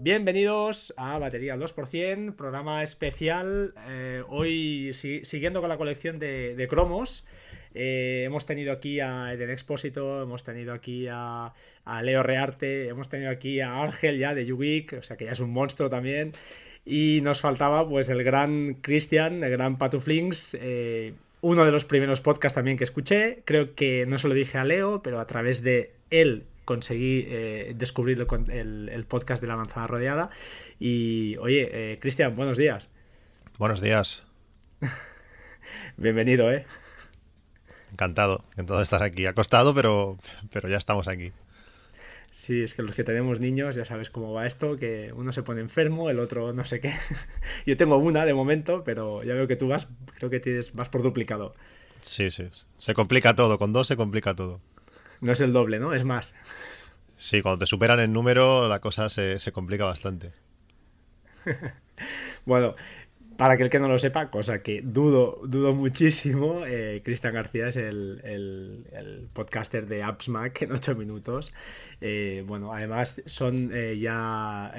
Bienvenidos a Batería 2%, programa especial. eh, hoy, si- siguiendo con la colección de, cromos, eh, hemos tenido aquí a Eden Expósito, hemos tenido aquí a, Leo Rearte, hemos tenido aquí a Ángel ya de Ubik, o sea que ya es un monstruo también. Y nos faltaba pues el gran Christian, el gran Patuflings, eh, uno de los primeros podcasts también que escuché. Creo que no se lo dije a Leo, pero a través de él conseguí eh, descubrir el, con- el- el podcast de la manzana rodeada. Y oye, eh, Cristian, buenos días. Buenos días, Bienvenido, ¿eh? encantado, encantado de estar aquí. Acostado, pero, pero ya estamos aquí. Sí, es que los que tenemos niños ya sabes cómo va esto, que uno se pone enfermo, el otro no sé qué. Yo tengo una de momento, pero ya veo que tú vas, creo que tienes, vas por duplicado. Sí, sí, se complica todo, con dos se complica todo. No es el doble, ¿no? Es más. Sí, cuando te superan en número la cosa se, se complica bastante. Bueno, para aquel que no lo sepa, cosa que dudo, dudo muchísimo, eh, Cristian García es el, el- el podcaster de Apps Mac en 8 minutos. Eh, bueno, además son eh, ya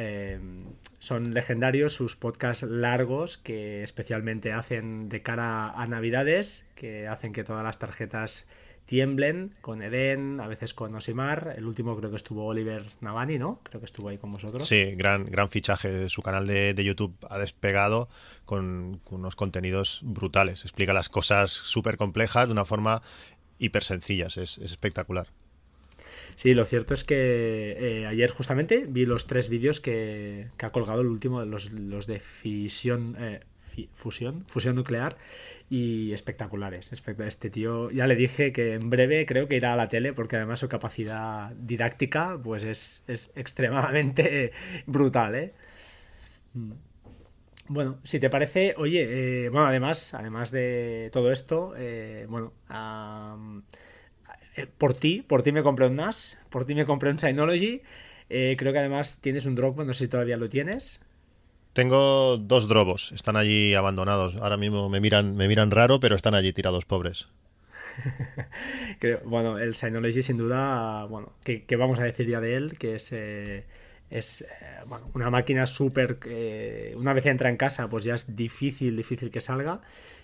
son legendarios sus podcasts largos que especialmente hacen de cara a Navidades, que hacen que todas las tarjetas tiemblen con Eden, a veces con Osimar. El último creo que estuvo Oliver Navani, ¿no? Creo que estuvo ahí con vosotros. Sí, gran, gran fichaje. Su canal de, de YouTube ha despegado con, con unos contenidos brutales. Explica las cosas súper complejas de una forma hiper sencillas. Es, es espectacular. Sí, lo cierto es que eh, ayer justamente vi los tres vídeos que, que ha colgado el último, los, los de fisión, eh, fi- fusión, fusión nuclear y espectaculares. Espect- Este tío, ya le dije que en breve creo que irá a la tele porque además su capacidad didáctica pues es, es extremadamente brutal, ¿eh? Mm. Bueno, si te parece, oye, eh, bueno, además, además de todo esto, eh, bueno, eh, por ti, por ti me compré un NAS, por ti me compré un Synology. creo que además tienes un Dropbox, no sé si todavía lo tienes. Tengo dos drobos, están allí abandonados. Ahora mismo me miran, me miran raro, pero están allí tirados pobres. Bueno, el Synology sin duda, bueno, que vamos a decir ya de él, que es, eh, es eh, bueno, una máquina súper... eh, una vez entra en casa, pues ya es difícil, difícil que salga.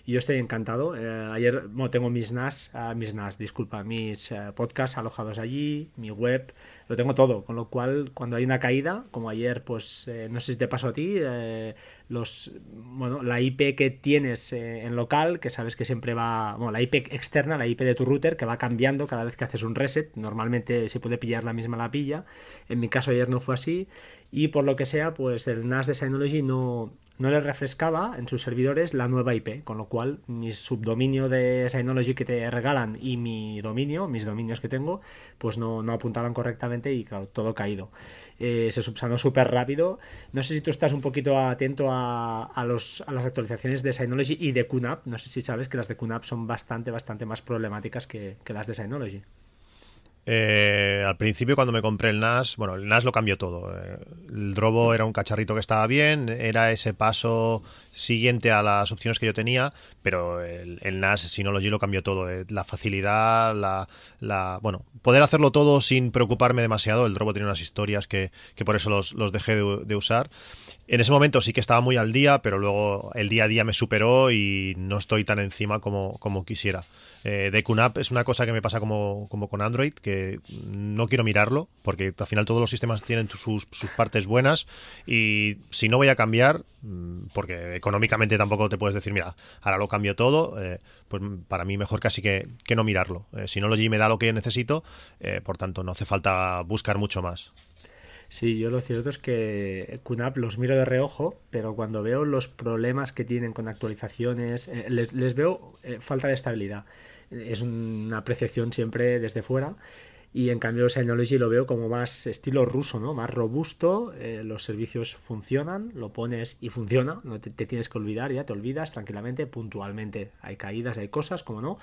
Y yo estoy encantado. Eh, ayer bueno, tengo mis NAS, ah, mis NAS, disculpa, mis eh, podcasts alojados allí, mi web, lo tengo todo. Con lo cual, cuando hay una caída, como ayer, pues eh, no sé si te pasó a ti, eh, los, bueno, la IP que tienes eh, en local, que sabes que siempre va, bueno, la IP externa, la IP de tu router, que va cambiando cada vez que haces un reset. Normalmente se puede pillar la misma la pilla. En mi caso ayer no fue así. Y por lo que sea, pues el NAS de Synology no, no le refrescaba en sus servidores la nueva IP, con lo cual mi subdominio de Synology que te regalan y mi dominio, mis dominios que tengo, pues no, no apuntaban correctamente y claro, todo caído. Eh, se subsanó súper rápido. No sé si tú estás un poquito atento a, a los, a las actualizaciones de Synology y de QNAP. No sé si sabes que las de QNAP son bastante, bastante más problemáticas que, que las de Synology. Eh, al principio cuando me compré el NAS, bueno, el NAS lo cambió todo. Eh, El Drobo era un cacharrito que estaba bien, era ese paso siguiente a las opciones que yo tenía, pero el, el NAS Synology lo cambió todo. eh, La facilidad, la, bueno, poder hacerlo todo sin preocuparme demasiado. El Drobo tenía unas historias que, que por eso los, los dejé de, usar. En ese momento sí que estaba muy al día, pero luego el día a día me superó y no estoy tan encima como, como quisiera. Eh, de QNAP es una cosa que me pasa como, como con Android, que no quiero mirarlo, porque al final todos los sistemas tienen sus, sus partes buenas y si no voy a cambiar, mm, porque económicamente tampoco te puedes decir, mira, ahora lo cambio todo, eh, pues para mí mejor casi que, que no mirarlo. Eh, Synology me da lo que necesito, eh, por tanto no hace falta buscar mucho más. Sí, yo lo cierto es que QNAP los miro de reojo, pero cuando veo los problemas que tienen con actualizaciones, eh, les, les veo falta de estabilidad. Es una apreciación siempre desde fuera. Y en cambio Synology lo veo como más estilo ruso, ¿no? Más robusto, eh, los servicios funcionan, lo pones y funciona, no te, tienes que olvidar, ya te olvidas tranquilamente, puntualmente. Hay caídas, hay cosas, como no,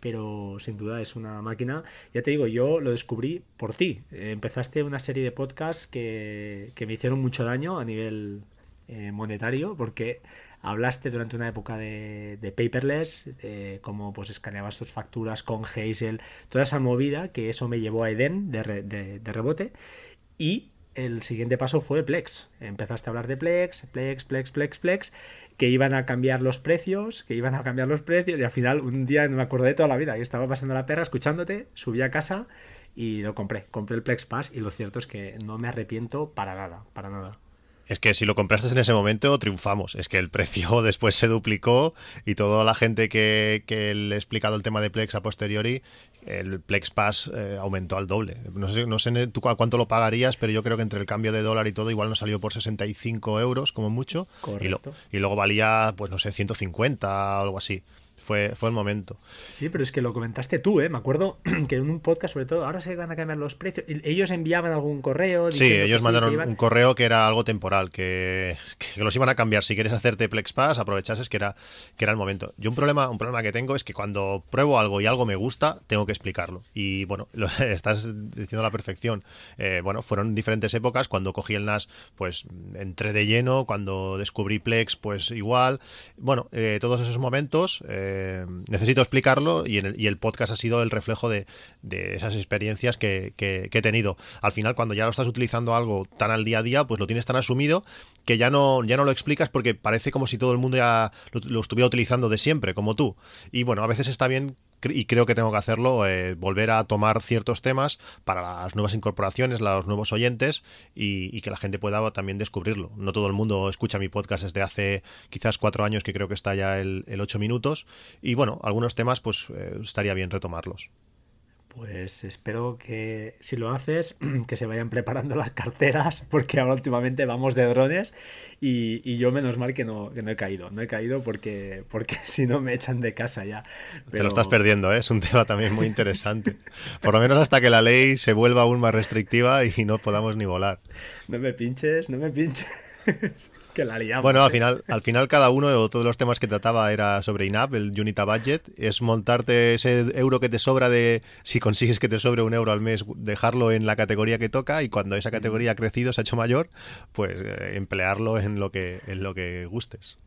pero sin duda es una máquina. Ya te digo, yo lo descubrí por ti. Eh, empezaste una serie de podcasts que, que me hicieron mucho daño a nivel eh, monetario, porque hablaste durante una época de, paperless, de cómo pues escaneabas tus facturas con Hazel, toda esa movida, que eso me llevó a Eden de, re- de- de rebote. Y el siguiente paso fue Plex. Empezaste a hablar de Plex, Plex, Plex, Plex, Plex, que iban a cambiar los precios, que iban a cambiar los precios, y al final un día me acordé de toda la vida, y estaba pasando la perra escuchándote, subí a casa y lo compré. Compré el Plex Pass y lo cierto es que no me arrepiento para nada, para nada. Es que si lo compraste en ese momento, triunfamos. Es que el precio después se duplicó y toda la gente que, le he explicado el tema de Plex a posteriori, el Plex Pass eh, aumentó al doble. No sé, no sé tú cuánto lo pagarías, pero yo creo que entre el cambio de dólar y todo, igual nos salió por 65 euros como mucho. Y, y, luego valía, pues no sé, 150 o algo así. Fue, fue el momento. Sí, pero es que lo comentaste tú, ¿eh? Me acuerdo que en un podcast, sobre todo, ahora se van a cambiar los precios. Ellos enviaban algún correo. Sí, ellos mandaron un correo que era algo temporal, que, que, los iban a cambiar. Si quieres hacerte Plex Pass, aprovechases que era, que era el momento. Yo un problema, un problema que tengo es que cuando pruebo algo y algo me gusta, tengo que explicarlo. Y bueno, lo estás diciendo a la perfección. Eh, bueno, fueron diferentes épocas. Cuando cogí el NAS, pues entré de lleno. Cuando descubrí Plex, pues igual. Bueno, eh, todos esos momentos. Eh, eh, necesito explicarlo y, el, podcast ha sido el reflejo de, esas experiencias que, he tenido. Al final, cuando ya lo estás utilizando algo tan al día a día, pues lo tienes tan asumido que ya no, ya no lo explicas porque parece como si todo el mundo ya lo estuviera utilizando de siempre, como tú. Y bueno, a veces está bien y creo que tengo que hacerlo, eh, volver a tomar ciertos temas para las nuevas incorporaciones, los nuevos oyentes y, que la gente pueda también descubrirlo. No todo el mundo escucha mi podcast desde hace quizás cuatro años, que creo que está ya el, ocho minutos. Y bueno, algunos temas pues eh, estaría bien retomarlos. Pues espero que si lo haces, que se vayan preparando las carteras, porque ahora últimamente vamos de drones y, yo menos mal que no, que no he caído. No he caído porque, porque si no me echan de casa ya. Te lo estás perdiendo, ¿eh? es un tema también muy interesante. Por lo menos hasta que la ley se vuelva aún más restrictiva y no podamos ni volar. No me pinches, no me pinches. que la liamos. Bueno, al ¿eh? final, al final cada uno de todos los temas que trataba era sobre INAP, el Unita Budget. Es montarte ese euro que te sobra de, si consigues que te sobre un euro al mes, dejarlo en la categoría que toca y cuando esa categoría ha crecido, se ha hecho mayor, pues eh, emplearlo en lo que, en lo que gustes.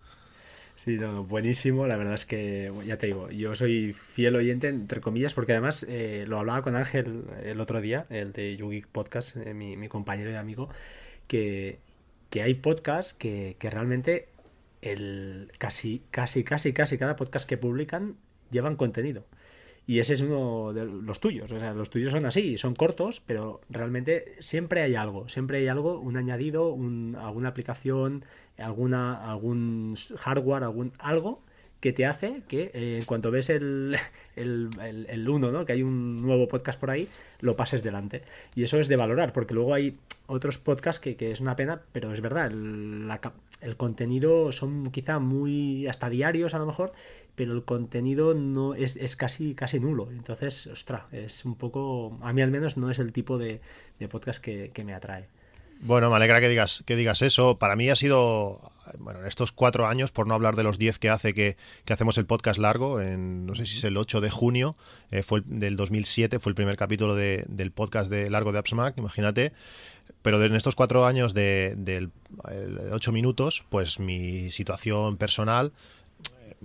Sí, no, buenísimo. La verdad es que, ya te digo, yo soy fiel oyente, entre comillas, porque además eh, lo hablaba con Ángel el otro día, el de Yugi Podcast, mi, mi compañero y amigo, que que hay podcasts que, realmente el, casi, casi, casi, casi cada podcast que publican llevan contenido. Y ese es uno de los tuyos. O sea, los tuyos son así, son cortos, pero realmente siempre hay algo. Siempre hay algo, un añadido, alguna aplicación, alguna, algún hardware, algún algo que te hace que eh, en cuanto ves el, el, el, uno, ¿no? que hay un nuevo podcast por ahí, lo pases delante. Y eso es de valorar, porque luego hay otros podcasts que, es una pena, pero es verdad, el, el, contenido son quizá muy hasta diarios a lo mejor, pero el contenido no es, es casi, casi nulo. Entonces, ostras, es un poco, a mí al menos no es el tipo de, de podcast que, que me atrae. Bueno, me alegra que digas, que digas eso. Para mí ha sido, bueno, en estos cuatro años, por no hablar de los diez que hace que, hacemos el podcast largo, en, no sé si es el 8 de junio, eh, fue el, del 2007, fue el primer capítulo del podcast de largo de AppsMac, imagínate. Pero en estos cuatro años de, ocho minutos, pues mi situación personal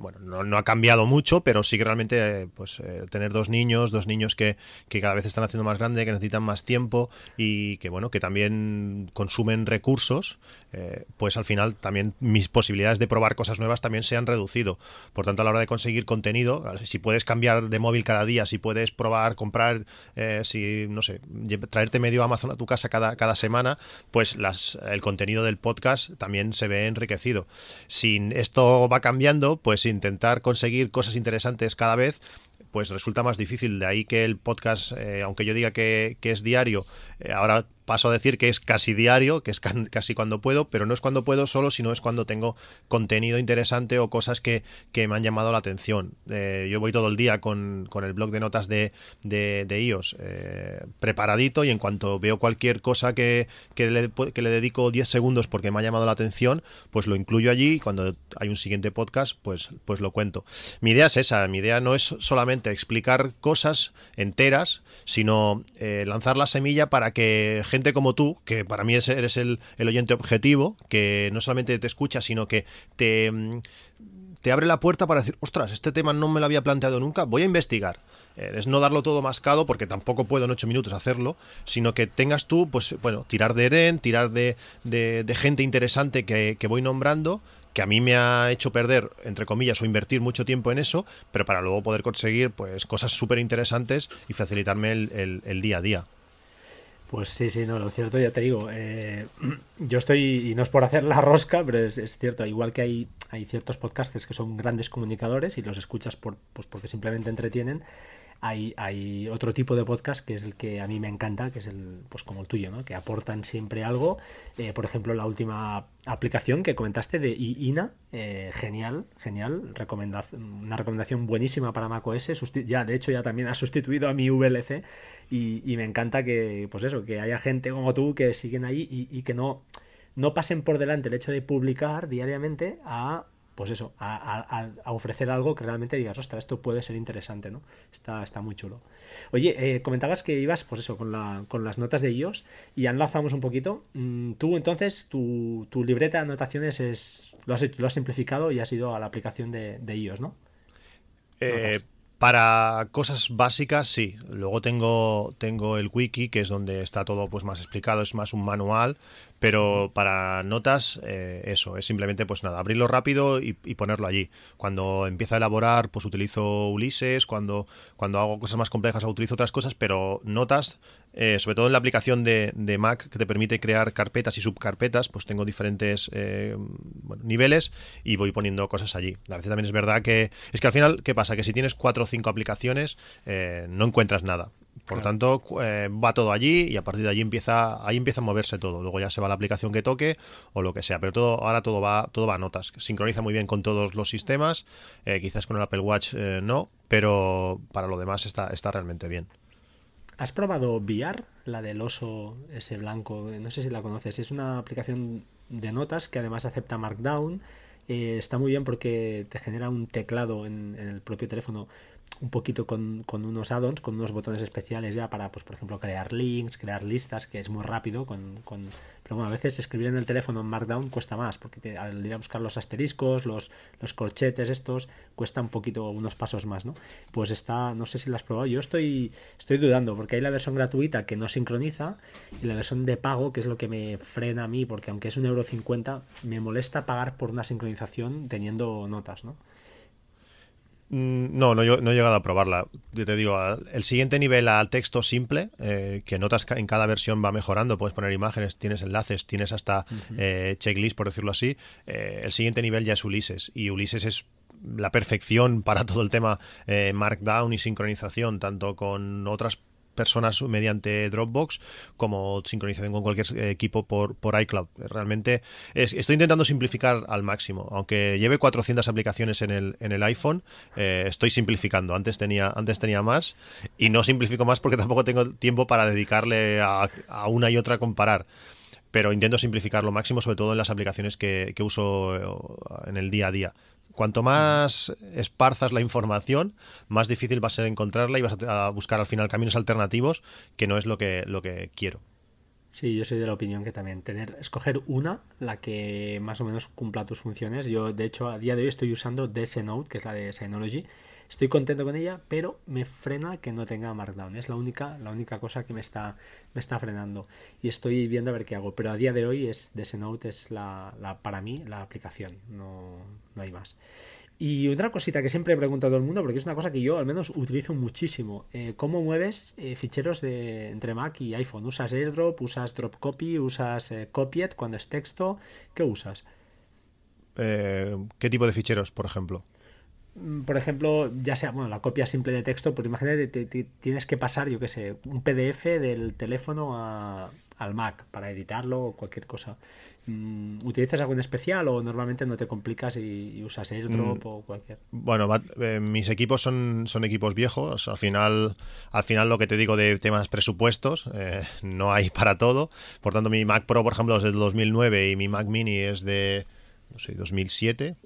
bueno, no, ha cambiado mucho, pero sí que realmente pues, eh, tener dos niños, dos niños que, cada vez están haciendo más grande, que necesitan más tiempo y que bueno, que también consumen recursos, eh, pues al final también mis posibilidades de probar cosas nuevas también se han reducido. Por tanto, a la hora de conseguir contenido, si puedes cambiar de móvil cada día, si puedes probar, comprar, eh, si no sé, traerte medio Amazon a tu casa cada, cada semana, pues las, el contenido del podcast también se ve enriquecido. Si esto va cambiando, pues intentar conseguir cosas interesantes cada vez, pues resulta más difícil. De ahí que el podcast, eh, aunque yo diga que, que es diario, eh, ahora paso a decir que es casi diario, que es casi cuando puedo, pero no es cuando puedo solo, sino es cuando tengo contenido interesante o cosas que, me han llamado la atención. Eh, yo voy todo el día con, el blog de notas de, de, iOS eh, preparadito y en cuanto veo cualquier cosa que, que, le, que le dedico 10 segundos porque me ha llamado la atención, pues lo incluyo allí y cuando hay un siguiente podcast, pues, pues lo cuento. Mi idea es esa, mi idea no es solamente explicar cosas enteras, sino lanzar la semilla para que gente como tú, que para mí eres el, oyente objetivo, que no solamente te escucha, sino que te, te abre la puerta para decir, ostras, este tema no me lo había planteado nunca, voy a investigar. Es no darlo todo mascado, porque tampoco puedo en ocho minutos hacerlo, sino que tengas tú, pues bueno, tirar de Eren, tirar de, gente interesante que, voy nombrando, que a mí me ha hecho perder, entre comillas, o invertir mucho tiempo en eso, pero para luego poder conseguir pues cosas súper interesantes y facilitarme el día a día. Pues sí, sí, no, lo cierto, ya te digo, eh, yo estoy, y no es por hacer la rosca, pero es, cierto, igual que hay, hay ciertos podcasters que son grandes comunicadores y los escuchas por, pues porque simplemente entretienen, hay, otro tipo de podcast que es el que a mí me encanta, que es el, pues como el tuyo, ¿no? que aportan siempre algo. Eh, por ejemplo, la última aplicación que comentaste de INA, eh, genial, genial, una recomendación buenísima para macOS. Ya, de hecho, ya también ha sustituido a mi VLC y, y, me encanta que, pues eso, que haya gente como tú que siguen ahí y, y que no, no pasen por delante el hecho de publicar diariamente a pues eso, a, ofrecer algo que realmente digas, ostras, esto puede ser interesante, ¿no? Está, está muy chulo. Oye, eh, comentabas que ibas, pues eso, con, la, con las notas de iOS y enlazamos un poquito. Mm, tú entonces, tu, libreta de anotaciones es, lo, has, lo has simplificado y has ido a la aplicación de, de iOS, ¿no? Eh, para cosas básicas, sí. Luego tengo, tengo el wiki, que es donde está todo pues, más explicado, es más un manual, pero para notas, eh, eso, es simplemente pues nada, abrirlo rápido y, ponerlo allí. Cuando empiezo a elaborar, pues utilizo Ulises, cuando, cuando hago cosas más complejas utilizo otras cosas, pero notas, eh, sobre todo en la aplicación de, Mac que te permite crear carpetas y subcarpetas, pues tengo diferentes eh, niveles y voy poniendo cosas allí. A veces también es verdad que es que al final, ¿qué pasa? Que si tienes cuatro o cinco aplicaciones, no encuentras nada. Por lo tanto, eh, va todo allí y a partir de allí empieza, ahí empieza a moverse todo. Luego ya se va la aplicación que toque o lo que sea. Pero todo, ahora todo va, todo va a notas. Sincroniza muy bien con todos los sistemas. Eh, quizás con el Apple Watch eh, no, pero para lo demás está, está realmente bien. ¿Has probado VR? La del oso ese blanco. No sé si la conoces. Es una aplicación de notas que además acepta Markdown. está muy bien porque te genera un teclado en el propio teléfono un poquito con, unos add-ons, con unos botones especiales ya para, pues por ejemplo, crear links, crear listas, que es muy rápido. Con, con... Pero bueno, a veces escribir en el teléfono en Markdown cuesta más, porque al ir a buscar los asteriscos, los, los corchetes estos, cuesta un poquito, unos pasos más, ¿no? Pues está, no sé si lo has probado, yo estoy, estoy dudando, porque hay la versión gratuita que no sincroniza y la versión de pago, que es lo que me frena a mí, porque aunque es un euro cincuenta, me molesta pagar por una sincronización teniendo notas, ¿no? Mm, no, no, no he llegado a probarla. Yo te digo, el siguiente nivel al texto simple, eh, que notas que en cada versión va mejorando, puedes poner imágenes, tienes enlaces, tienes hasta eh, checklist, por decirlo así. Eh, el siguiente nivel ya es Ulises, y Ulises es la perfección para todo el tema Markdown y sincronización, tanto con otras personas mediante Dropbox como sincronización con cualquier equipo por, por iCloud. Realmente estoy intentando simplificar al máximo. Aunque lleve 400 aplicaciones en el, en el iPhone, eh, estoy simplificando. Antes tenía, antes tenía más y no simplifico más porque tampoco tengo tiempo para dedicarle a, una y otra a comparar pero intento simplificar lo máximo, sobre todo en las aplicaciones que, que, uso eh, en el día a día. Cuanto más esparzas la información, más difícil va a ser encontrarla y vas a buscar al final caminos alternativos, que no es lo que, lo que quiero. Sí, yo soy de la opinión que también tener, escoger una, la que más o menos cumpla tus funciones. Yo, de hecho, a día de hoy estoy usando DS Note, que es la de Synology, Estoy contento con ella, pero me frena que no tenga Markdown. Es la única, la única cosa que me está, me está frenando. Y estoy viendo a ver qué hago. Pero a día de hoy es Note es la, para mí la aplicación. No, no hay más. Y otra cosita que siempre he preguntado a todo el mundo, porque es una cosa que yo al menos utilizo muchísimo. Eh, ¿Cómo mueves eh, ficheros de, entre Mac y iPhone? ¿Usas AirDrop? ¿Usas Dropcopy? ¿Usas eh, cuando es texto? ¿Qué usas? ¿Qué tipo de ficheros, por ejemplo? Mm, por ejemplo, ya sea, bueno, la copia simple de texto, pues imagínate, te, tienes que pasar, yo qué sé, un PDF del teléfono al Mac para editarlo o cualquier cosa. Mm, ¿Utilizas algo en especial o normalmente no te complicas y, usas AirDrop mm, o cualquier? Bueno, eh, mis equipos son, son equipos viejos. Al final, al final lo que te digo de temas presupuestos, eh, no hay para todo. Por tanto, mi Mac Pro, por ejemplo, es del 2009 y mi Mac Mini es de no sé, 2007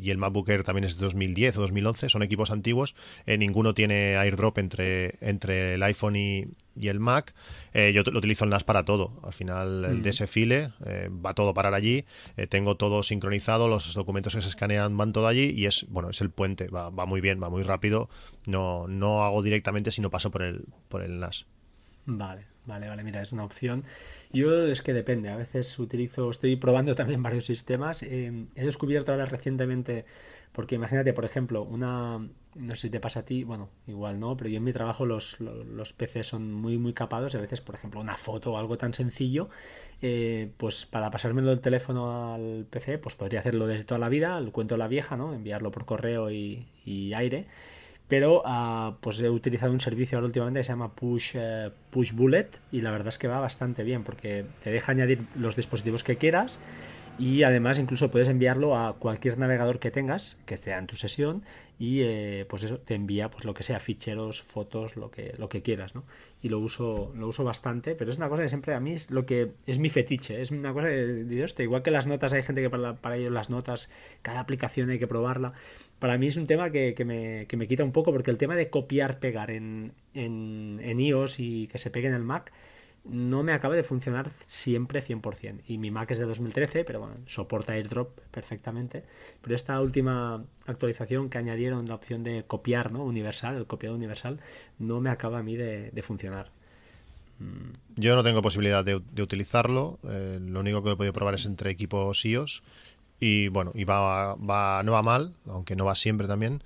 y el MacBook Air también es de 2010 o 2011, son equipos antiguos, eh, ninguno tiene airdrop entre, entre el iPhone y, y el Mac, eh, yo lo utilizo el NAS para todo. Al final, el de file eh, va todo parar allí. Eh, tengo todo sincronizado, los documentos que se escanean van todo allí y es bueno es el puente. Va, va muy bien, va muy rápido. No, no hago directamente, sino paso por el, por el NAS. Vale, vale, vale. Mira, es una opción. Yo es que depende. A veces utilizo, estoy probando también varios sistemas. he descubierto ahora recientemente porque imagínate, por ejemplo, una. No sé si te pasa a ti, bueno, igual no, pero yo en mi trabajo los, los, son muy, muy capados. A veces, por ejemplo, una foto o algo tan sencillo, eh, pues para pasármelo del teléfono al PC, pues podría hacerlo desde toda la vida, el cuento de la vieja, ¿no? Enviarlo por correo y, aire. Pero uh, pues he utilizado un servicio ahora últimamente que se llama Push, eh, Push Bullet y la verdad es que va bastante bien porque te deja añadir los dispositivos que quieras y además incluso puedes enviarlo a cualquier navegador que tengas que sea en tu sesión y eh, pues eso te envía pues lo que sea ficheros fotos lo que lo que quieras no y lo uso lo uso bastante pero es una cosa que siempre a mí es lo que es mi fetiche es una cosa de Dios igual que las notas hay gente que para, para ellos las notas cada aplicación hay que probarla. Para mí es un tema que, que, me, que me quita un poco porque el tema de copiar pegar en, en, en iOS y que se pegue en el Mac no me acaba de funcionar siempre 100%. Y mi Mac es de 2013, pero bueno, soporta AirDrop perfectamente. Pero esta última actualización que añadieron la opción de copiar, ¿no? Universal, el copiado universal, no me acaba a mí de, funcionar. Mm. Yo no tengo posibilidad de, utilizarlo. Eh, lo único que he podido probar es entre equipos iOS. Y bueno, y va, va, no va mal, aunque no va siempre también.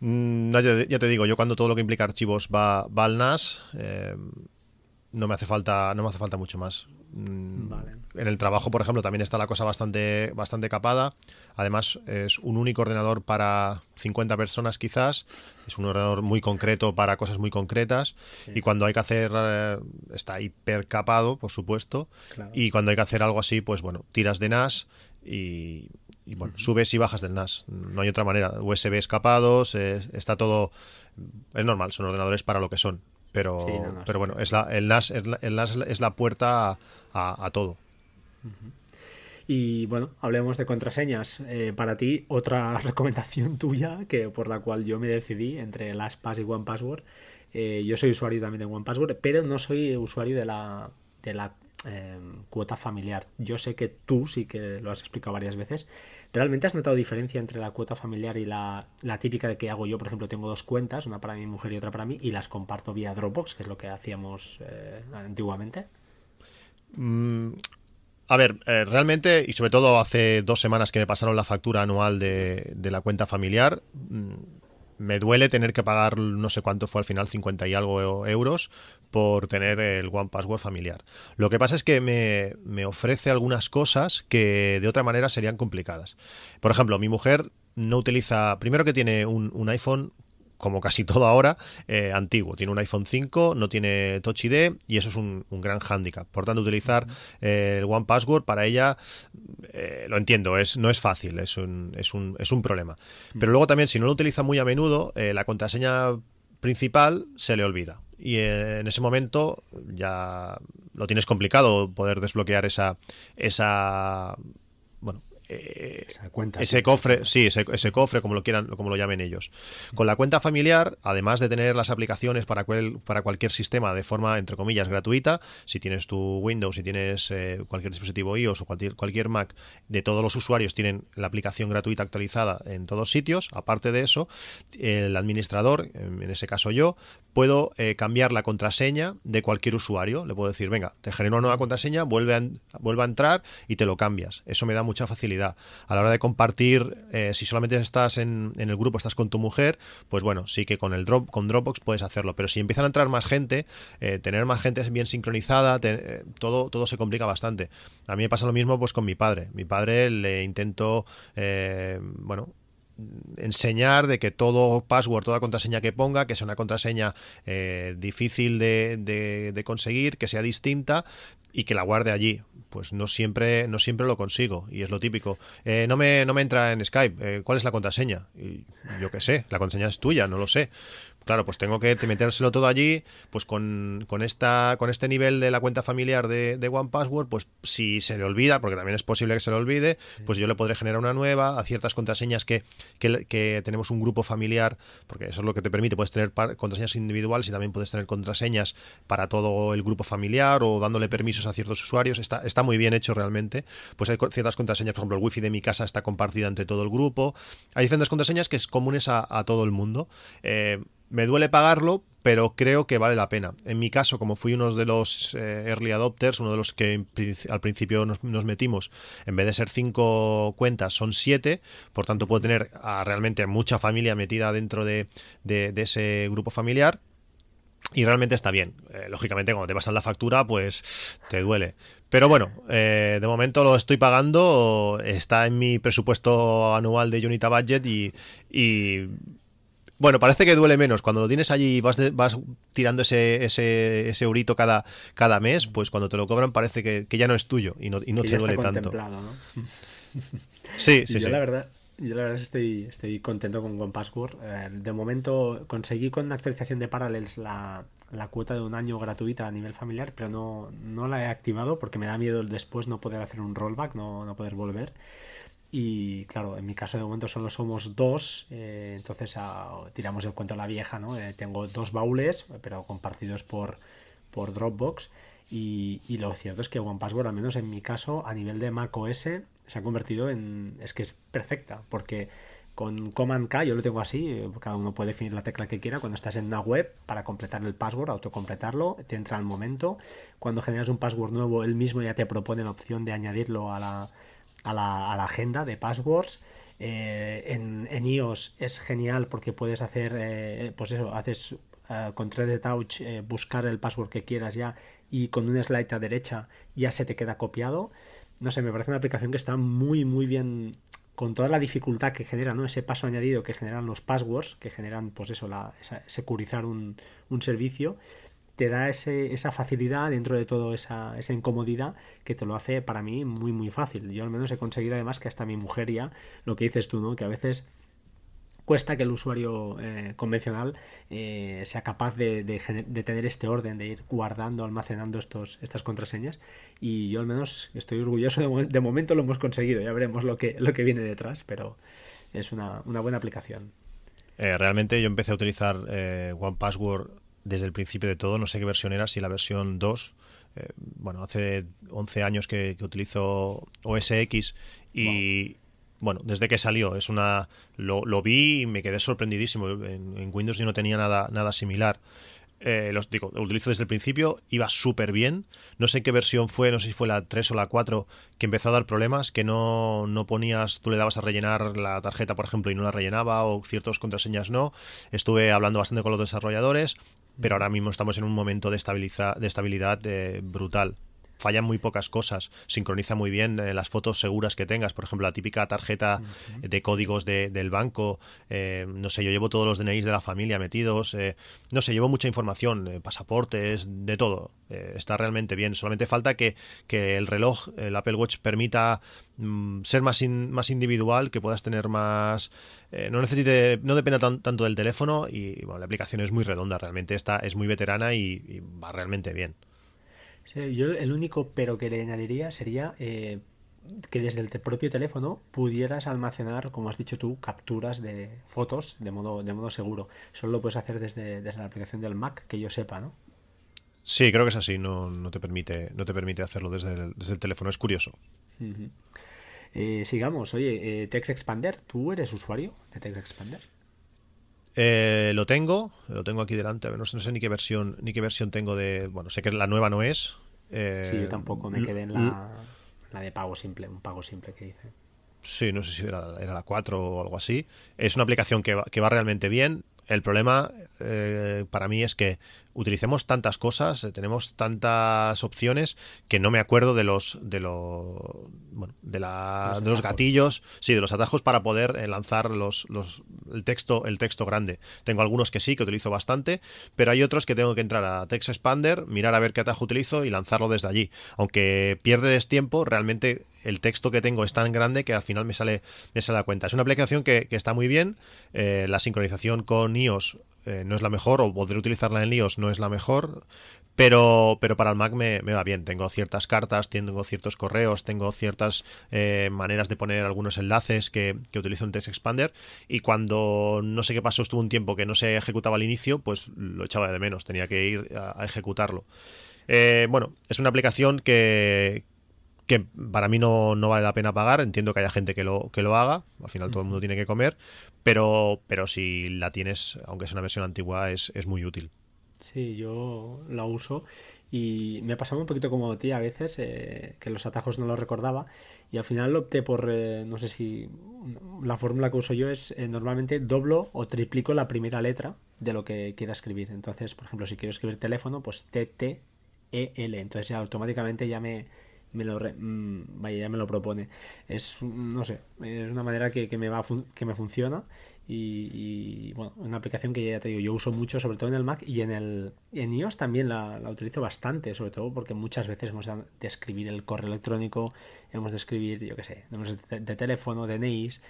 Mm, ya, te digo, yo cuando todo lo que implica archivos va, va al NAS, eh, no me hace falta, no me hace falta mucho más. Mm, en el trabajo, por ejemplo, también está la cosa bastante, bastante capada. Además, es un único ordenador para 50 personas quizás. Es un ordenador muy concreto para cosas muy concretas. Y cuando hay que hacer, eh, está hiper capado, por supuesto. Y cuando hay que hacer algo así, pues bueno, tiras de NAS y, bueno, subes y bajas del NAS. No hay otra manera. USB escapados, está todo... Es normal, son ordenadores para lo que son. Pero, pero bueno, es la, el, NAS, es la, el NAS es la puerta a, todo. Y bueno, hablemos de contraseñas. Eh, para ti, otra recomendación tuya, que por la cual yo me decidí entre LastPass y OnePassword. Eh, yo soy usuario también de OnePassword, pero no soy usuario de la, de la em, cuota familiar. Yo sé que tú sí que lo has explicado varias veces. ¿Realmente has notado diferencia entre la cuota familiar y la, típica de que hago yo? Por ejemplo, tengo dos cuentas, una para mi mujer y otra para mí, y las comparto vía Dropbox, que es lo que hacíamos eh, antiguamente. Mm, a ver, eh, realmente, y sobre todo hace dos semanas que me pasaron la factura anual de, la cuenta familiar, mm, me duele tener que pagar no sé cuánto fue al final, 50 y algo euros por tener el One Password familiar. Lo que pasa es que me, ofrece algunas cosas que de otra manera serían complicadas. Por ejemplo, mi mujer no utiliza, primero que tiene un, un iPhone como casi todo ahora, eh, antiguo. Tiene un iPhone 5, no tiene Touch ID y eso es un, gran hándicap. Por tanto, utilizar eh, el One Password para ella, eh, lo entiendo, es, no es fácil, es un, es un, es un problema. Pero luego también, si no lo utiliza muy a menudo, la contraseña principal se le olvida. Y en ese momento ya lo tienes complicado poder desbloquear esa, esa eh, ese cofre, sí, ese, cofre, como lo quieran, como lo llamen ellos. Con la cuenta familiar, además de tener las aplicaciones para, para cualquier sistema de forma, entre comillas, gratuita, si tienes tu Windows, si tienes eh, cualquier dispositivo iOS o cualquier, cualquier Mac, de todos los usuarios tienen la aplicación gratuita actualizada en todos sitios. Aparte de eso, el administrador, en ese caso yo, puedo eh, cambiar la contraseña de cualquier usuario. Le puedo decir, venga, te genero una nueva contraseña, vuelve a, vuelve a entrar y te lo cambias. Eso me da mucha facilidad. A la hora de compartir, eh, si solamente estás en, el grupo, estás con tu mujer, pues bueno, sí que con el drop, con Dropbox puedes hacerlo. Pero si empiezan a entrar más gente, eh, tener más gente bien sincronizada, todo, todo se complica bastante. A mí me pasa lo mismo pues con mi padre. Mi padre le intento, bueno, enseñar de que todo password, toda contraseña que ponga, que sea una contraseña eh, difícil de, conseguir, que sea distinta y que la guarde allí. Pues no siempre, no siempre lo consigo y es lo típico. Eh, no, me, no me entra en Skype, eh, ¿cuál es la contraseña? Y yo qué sé, la contraseña es tuya, no lo sé. Claro, pues tengo que metérselo todo allí, pues con, esta, con este nivel de la cuenta familiar de, de One Password, pues si se le olvida, porque también es posible que se le olvide, pues yo le podré generar una nueva a ciertas contraseñas que, que, tenemos un grupo familiar, porque eso es lo que te permite, puedes tener contraseñas individuales y también puedes tener contraseñas para todo el grupo familiar o dándole permisos a ciertos usuarios, está, está muy bien hecho realmente, pues hay ciertas contraseñas, por ejemplo, el wifi de mi casa está compartida entre todo el grupo, hay diferentes contraseñas que es comunes a, a todo el mundo. Eh, me duele pagarlo, pero creo que vale la pena. En mi caso, como fui uno de los eh, early adopters, uno de los que al principio nos, metimos, en vez de ser cinco cuentas, son siete, por tanto puedo tener a realmente mucha familia metida dentro de, ese grupo familiar. Y realmente está bien. Eh, lógicamente, cuando te pasan la factura, pues te duele. Pero bueno, eh, de momento lo estoy pagando. Está en mi presupuesto anual de Unita Budget y bueno, parece que duele menos. Cuando lo tienes allí y vas, vas tirando ese, ese, ese eurito cada, cada mes, pues cuando te lo cobran parece que, ya no es tuyo y no, y no te duele tanto. sí, sí, yo La verdad, yo la verdad estoy, estoy contento con OnePassword. Eh, de momento conseguí con la actualización de Parallels la, la, cuota de un año gratuita a nivel familiar, pero no, no la he activado porque me da miedo después no poder hacer un rollback, no, no poder volver. Y claro, en mi caso de momento solo somos dos, eh, entonces ah, tiramos el cuento a la vieja, ¿no? Eh, tengo dos baúles, pero compartidos por, por Dropbox. Y, lo cierto es que OnePassword, al menos en mi caso, a nivel de Mac OS, se ha convertido en. Es que es perfecta, porque con Command K, yo lo tengo así, cada uno puede definir la tecla que quiera. Cuando estás en una web, para completar el password, autocompletarlo, te entra al momento. Cuando generas un password nuevo, él mismo ya te propone la opción de añadirlo a la, a la, agenda de passwords. Eh, en, iOS es genial porque puedes hacer, eh, pues eso, haces eh, con 3D Touch buscar el password que quieras ya y con un slide a derecha ya se te queda copiado. No sé, me parece una aplicación que está muy, muy bien con toda la dificultad que genera. Ese paso añadido que generan los passwords, que generan, pues eso, la, securizar un servicio te da ese, esa facilidad dentro de todo esa, esa, incomodidad que te lo hace para mí muy muy fácil. Yo al menos he conseguido además que hasta mi mujer ya, lo que dices tú, ¿no? Que a veces cuesta que el usuario eh, convencional eh, sea capaz de, de, tener este orden, de ir guardando, almacenando estos, estas contraseñas. Y yo al menos estoy orgulloso, de, momento lo hemos conseguido, ya veremos lo que, lo que viene detrás, pero es una, una buena aplicación. Eh, realmente yo empecé a utilizar One Password desde el principio de todo, no sé qué versión era, si la versión 2. Eh, bueno, hace 11 años que, utilizo OS X y, bueno, desde que salió, es una lo, vi y me quedé sorprendidísimo. En, Windows yo no tenía nada, nada similar. Eh, los, digo, lo utilizo desde el principio, iba súper bien. No sé qué versión fue, no sé si fue la 3 o la 4, que empezó a dar problemas, que no, no ponías, tú le dabas a rellenar la tarjeta, por ejemplo, y no la rellenaba, o ciertas contraseñas no. Estuve hablando bastante con los desarrolladores pero ahora mismo estamos en un momento de, de estabilidad eh, brutal fallan muy pocas cosas, sincroniza muy bien eh, las fotos seguras que tengas, por ejemplo, la típica tarjeta de códigos del banco, eh, no sé, yo llevo todos los DNIs de la familia metidos, no sé, llevo mucha información, pasaportes, de todo, está realmente bien, solamente falta que, que el reloj, el Apple Watch, permita mm, ser más, más individual, que puedas tener más eh, no necesite, no depende tanto del teléfono y la aplicación es muy redonda, realmente está, es muy veterana y, va realmente bien. Yo el único pero que le añadiría sería eh, que desde el propio teléfono pudieras almacenar, como has dicho tú, capturas de fotos de modo, de modo seguro. Solo lo puedes hacer desde, la aplicación del Mac, que yo sepa, ¿no? Sí, creo que es así, no, no, te, permite, no te permite hacerlo desde el, desde el teléfono, es curioso. Eh, sigamos, oye, eh, Text Expander, ¿tú eres usuario de Text Expander? Eh, lo tengo, lo tengo aquí delante, a ver, no sé, ni qué versión, ni qué versión tengo de. Bueno, sé que la nueva no es. Sí, yo tampoco me quedé en la, la, de pago simple, un pago simple que hice. Sí, no sé si era, la 4 o algo así. Es una aplicación que va, que va realmente bien. El problema eh, para mí es que utilicemos tantas cosas, eh, tenemos tantas opciones que no me acuerdo de los de los bueno, de, la, de los gatillos, sí, de los atajos para poder eh, lanzar los, los, el texto el texto grande. Tengo algunos que sí que utilizo bastante, pero hay otros que tengo que entrar a Text Expander, mirar a ver qué atajo utilizo y lanzarlo desde allí. Aunque pierdes tiempo, realmente el texto que tengo es tan grande que al final me sale, me sale la cuenta. Es una aplicación que, está muy bien. la sincronización con iOS eh, no es la mejor, o poder utilizarla en iOS no es la mejor, pero, pero para el Mac me, va bien. Tengo ciertas cartas, tengo ciertos correos, tengo ciertas eh, maneras de poner algunos enlaces que, utilizo en Text Expander. Y cuando no sé qué pasó, estuvo un tiempo que no se ejecutaba al inicio, pues lo echaba de menos, tenía que ir a, ejecutarlo. Eh, bueno, es una aplicación que, que para mí no, vale la pena pagar. Entiendo que haya gente que lo, que lo haga. Al final todo el mundo tiene que comer. Pero, pero si la tienes, aunque es una versión antigua, es, muy útil. Sí, yo la uso y me ha pasado un poquito como a ti a veces, eh, que los atajos no los recordaba y al final opté por, eh, no sé si la fórmula que uso yo es eh, normalmente doblo o triplico la primera letra de lo que quiera escribir. Entonces, por ejemplo, si quiero escribir teléfono, pues T, T, E, L. Entonces ya automáticamente ya me, me lo mm, vaya ya me lo propone. Es no sé es una manera que, me va que me funciona y, bueno una aplicación que ya te digo yo uso mucho sobre todo en el Mac y en el en iOS también la, utilizo bastante sobre todo porque muchas veces hemos de escribir el correo electrónico hemos de escribir yo qué sé de, de teléfono de NEIS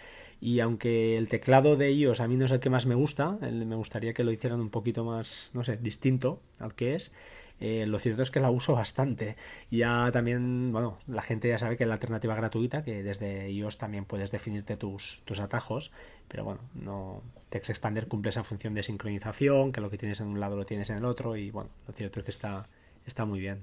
y aunque el teclado de iOS a mí no es el que más me gusta me gustaría que lo hicieran un poquito más no sé distinto al que es eh, lo cierto es que la uso bastante. Ya también, bueno, la gente ya sabe que la alternativa gratuita, que desde iOS también puedes definirte tus, tus atajos, pero bueno, no Text Expander cumple esa función de sincronización, que lo que tienes en un lado lo tienes en el otro, y bueno, lo cierto es que está, está muy bien.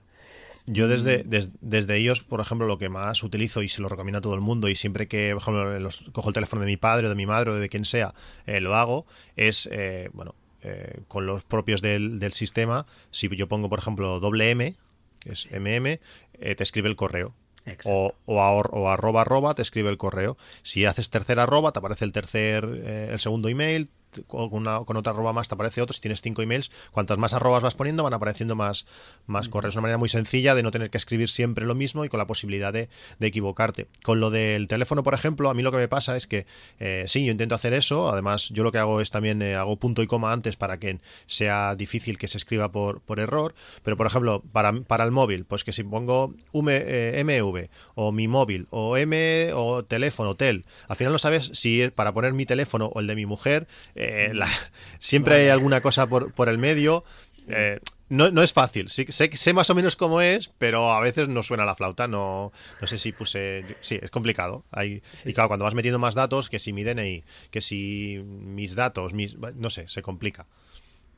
Yo desde, mm. desde iOS, por ejemplo, lo que más utilizo y se lo recomiendo a todo el mundo, y siempre que, por ejemplo, cojo el teléfono de mi padre o de mi madre o de quien sea, eh, lo hago, es, eh, bueno, eh, con los propios del, del, sistema, si yo pongo, por ejemplo, doble M, que es MM, te escribe el correo. O, o, arroba arroba te escribe el correo. Si haces tercera arroba, te aparece el tercer, eh, el segundo email, con, con otra arroba más te aparece otro. Si tienes cinco emails, cuantas más arrobas vas poniendo, van apareciendo más, más correos. Una manera muy sencilla de no tener que escribir siempre lo mismo y con la posibilidad de, equivocarte. Con lo del teléfono, por ejemplo, a mí lo que me pasa es que eh, sí, yo intento hacer eso. Además, yo lo que hago es también eh, hago punto y coma antes para que sea difícil que se escriba por, por error. Pero, por ejemplo, para, para el móvil, pues que si pongo eh, MV o mi móvil o M o teléfono, tel, al final no sabes si para poner mi teléfono o el de mi mujer eh, siempre hay alguna cosa por, por el medio. Eh, no, no, es fácil, sí, sé, sé, más o menos cómo es, pero a veces no suena la flauta, no, no sé si puse... Sí, es complicado. Hay, Y claro, cuando vas metiendo más datos, que si mi DNI, que si mis datos, mis, no sé, se complica.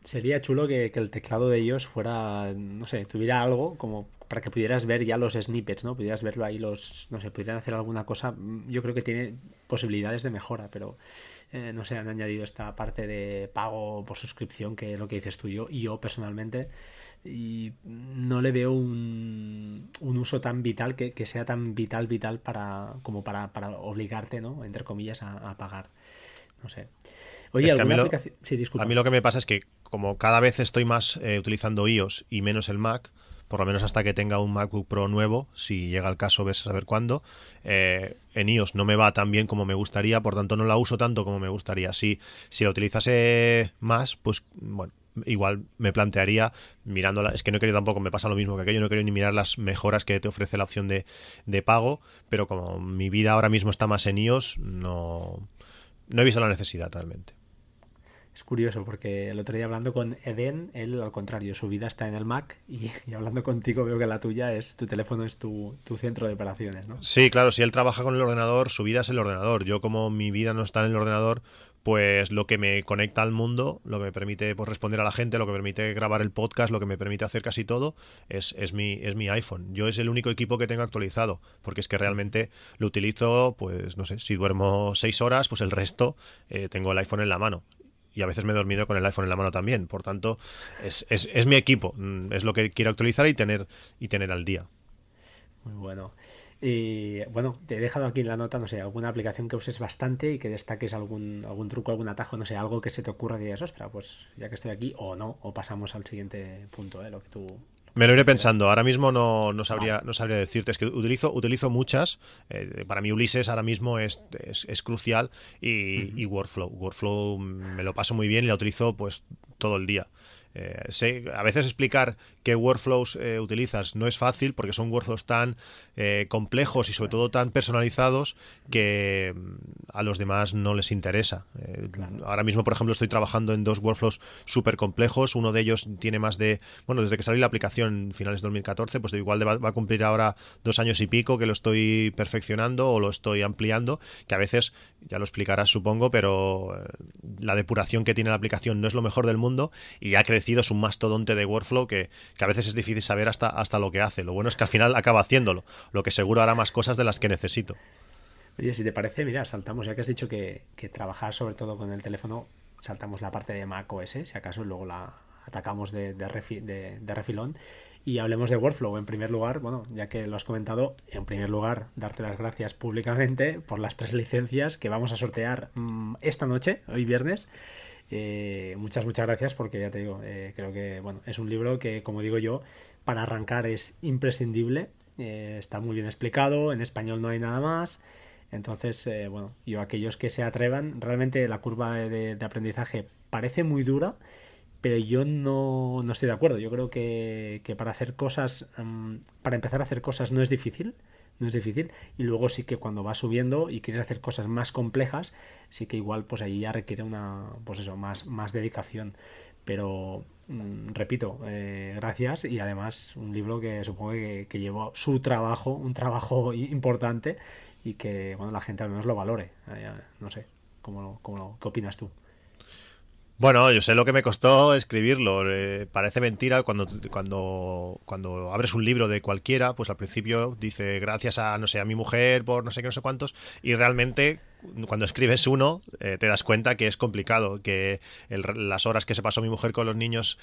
Sería chulo que, que el teclado de ellos fuera, no sé, tuviera algo como para que pudieras ver ya los snippets, ¿no? Pudieras verlo ahí, los, no sé, pudieran hacer alguna cosa. Yo creo que tiene posibilidades de mejora, pero eh, no sé, han añadido esta parte de pago por suscripción, que es lo que dices tú yo, y yo personalmente, y no le veo un, uso tan vital, que, sea tan vital, vital para como para, obligarte, ¿no? Entre comillas, a, pagar. No sé. Oye, a mí, lo, a mí lo que me pasa es que como cada vez estoy más eh, utilizando iOS y menos el Mac, por lo menos hasta que tenga un MacBook Pro nuevo, si llega el caso, ves a saber cuándo. Eh, en iOS no me va tan bien como me gustaría, por tanto no la uso tanto como me gustaría. Si, si la utilizase más, pues bueno, igual me plantearía mirándola, es que no he querido tampoco, me pasa lo mismo que aquello, no querido ni mirar las mejoras que te ofrece la opción de, de pago, pero como mi vida ahora mismo está más en iOS, no, no he visto la necesidad realmente. Es curioso porque el otro día hablando con Eden, él al contrario, su vida está en el Mac y, hablando contigo veo que la tuya es, tu teléfono es tu, centro de operaciones, ¿no? Sí, claro, si él trabaja con el ordenador, su vida es el ordenador. Yo como mi vida no está en el ordenador, pues lo que me conecta al mundo, lo que me permite pues, responder a la gente, lo que me permite grabar el podcast, lo que me permite hacer casi todo, es, es, mi, es mi iPhone. Yo es el único equipo que tengo actualizado, porque es que realmente lo utilizo, pues no sé, si duermo seis horas, pues el resto eh, tengo el iPhone en la mano y a veces me he dormido con el iPhone en la mano también. Por tanto, es, mi equipo, mm, es lo que quiero actualizar y tener, y tener al día. Muy bueno. Y bueno, te he dejado aquí en la nota, no sé, alguna aplicación que uses bastante y que destaques algún, algún truco, algún atajo, no sé, algo que se te ocurra y digas, ostra, pues ya que estoy aquí, o no, o pasamos al siguiente punto, ¿eh? lo que tú, me lo iré pensando. Ahora mismo no, no, sabría, no sabría decirte. Es que utilizo, utilizo muchas. Eh, para mí Ulises ahora mismo es, es, crucial y, y, Workflow. Workflow me lo paso muy bien y la utilizo pues todo el día. Eh, sé, a veces explicar qué workflows eh, utilizas no es fácil porque son workflows tan eh, complejos y sobre todo tan personalizados que mm, a los demás no les interesa. Ahora mismo, por ejemplo, estoy trabajando en dos workflows súper complejos. Uno de ellos tiene más de, bueno, desde que salió la aplicación en finales de 2014, pues igual va, va, a cumplir ahora dos años y pico que lo estoy perfeccionando o lo estoy ampliando, que a veces, ya lo explicarás supongo, pero la depuración que tiene la aplicación no es lo mejor del mundo y ha crecido es un mastodonte de workflow que, a veces es difícil saber hasta, hasta lo que hace. Lo bueno es que al final acaba haciéndolo, lo que seguro hará más cosas de las que necesito. Oye, si te parece, mira, saltamos, ya que has dicho que, trabajar sobre todo con el teléfono, saltamos la parte de Mac OS, si acaso luego la atacamos de, de, refilón y hablemos de workflow. En primer lugar, bueno, ya que lo has comentado, en primer lugar, darte las gracias públicamente por las tres licencias que vamos a sortear mm, esta noche, hoy viernes. Eh, muchas, muchas gracias porque ya te digo, eh, creo que bueno, es un libro que, como digo yo, para arrancar es imprescindible. Eh, está muy bien explicado, en español no hay nada más. Entonces, bueno, yo aquellos que se atrevan, realmente la curva de, aprendizaje parece muy dura, pero yo no, estoy de acuerdo. Yo creo que, que para hacer cosas, mm, para empezar a hacer cosas no es difícil no es difícil. Y luego sí que cuando vas subiendo y quieres hacer cosas más complejas, sí que igual pues ahí ya requiere una, pues eso, más, más dedicación. Pero mm, repito, eh, gracias y además un libro que supongo que, llevó su trabajo, un trabajo importante y que bueno, la gente al menos lo valore. Eh, no sé, ¿cómo, cómo, ¿qué opinas tú? Bueno, yo sé lo que me costó escribirlo. Eh, parece mentira cuando, cuando, cuando abres un libro de cualquiera, pues al principio dice gracias a, no sé, a mi mujer por no sé qué, no sé cuántos, y realmente cuando escribes uno eh, te das cuenta que es complicado, que las horas que se pasó mi mujer con los niños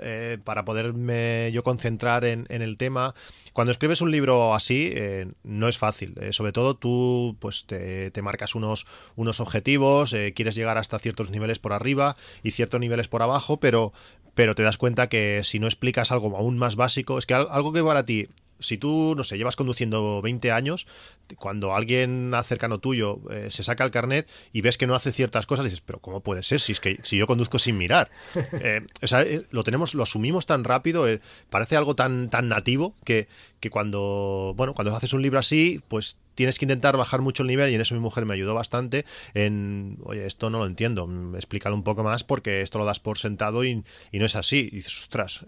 eh, para poderme yo concentrar en, el tema. Cuando escribes un libro así, eh, no es fácil. sobre todo tú pues te, marcas unos, unos objetivos, quieres llegar hasta ciertos niveles por arriba y ciertos niveles por abajo, pero, pero te das cuenta que si no explicas algo aún más básico, es que algo que para ti si tú, no sé, llevas conduciendo 20 años, cuando alguien cercano tuyo eh, se saca el carnet y ves que no hace ciertas cosas, dices, pero ¿cómo puede ser si es que si yo conduzco sin mirar? Eh, o sea, eh, lo tenemos, lo asumimos tan rápido, parece algo tan, tan nativo que, que cuando, bueno, cuando haces un libro así, pues tienes que intentar bajar mucho el nivel y en eso mi mujer me ayudó bastante en, oye, esto no lo entiendo, explícalo un poco más porque esto lo das por sentado y, y no es así. Y dices, ostras,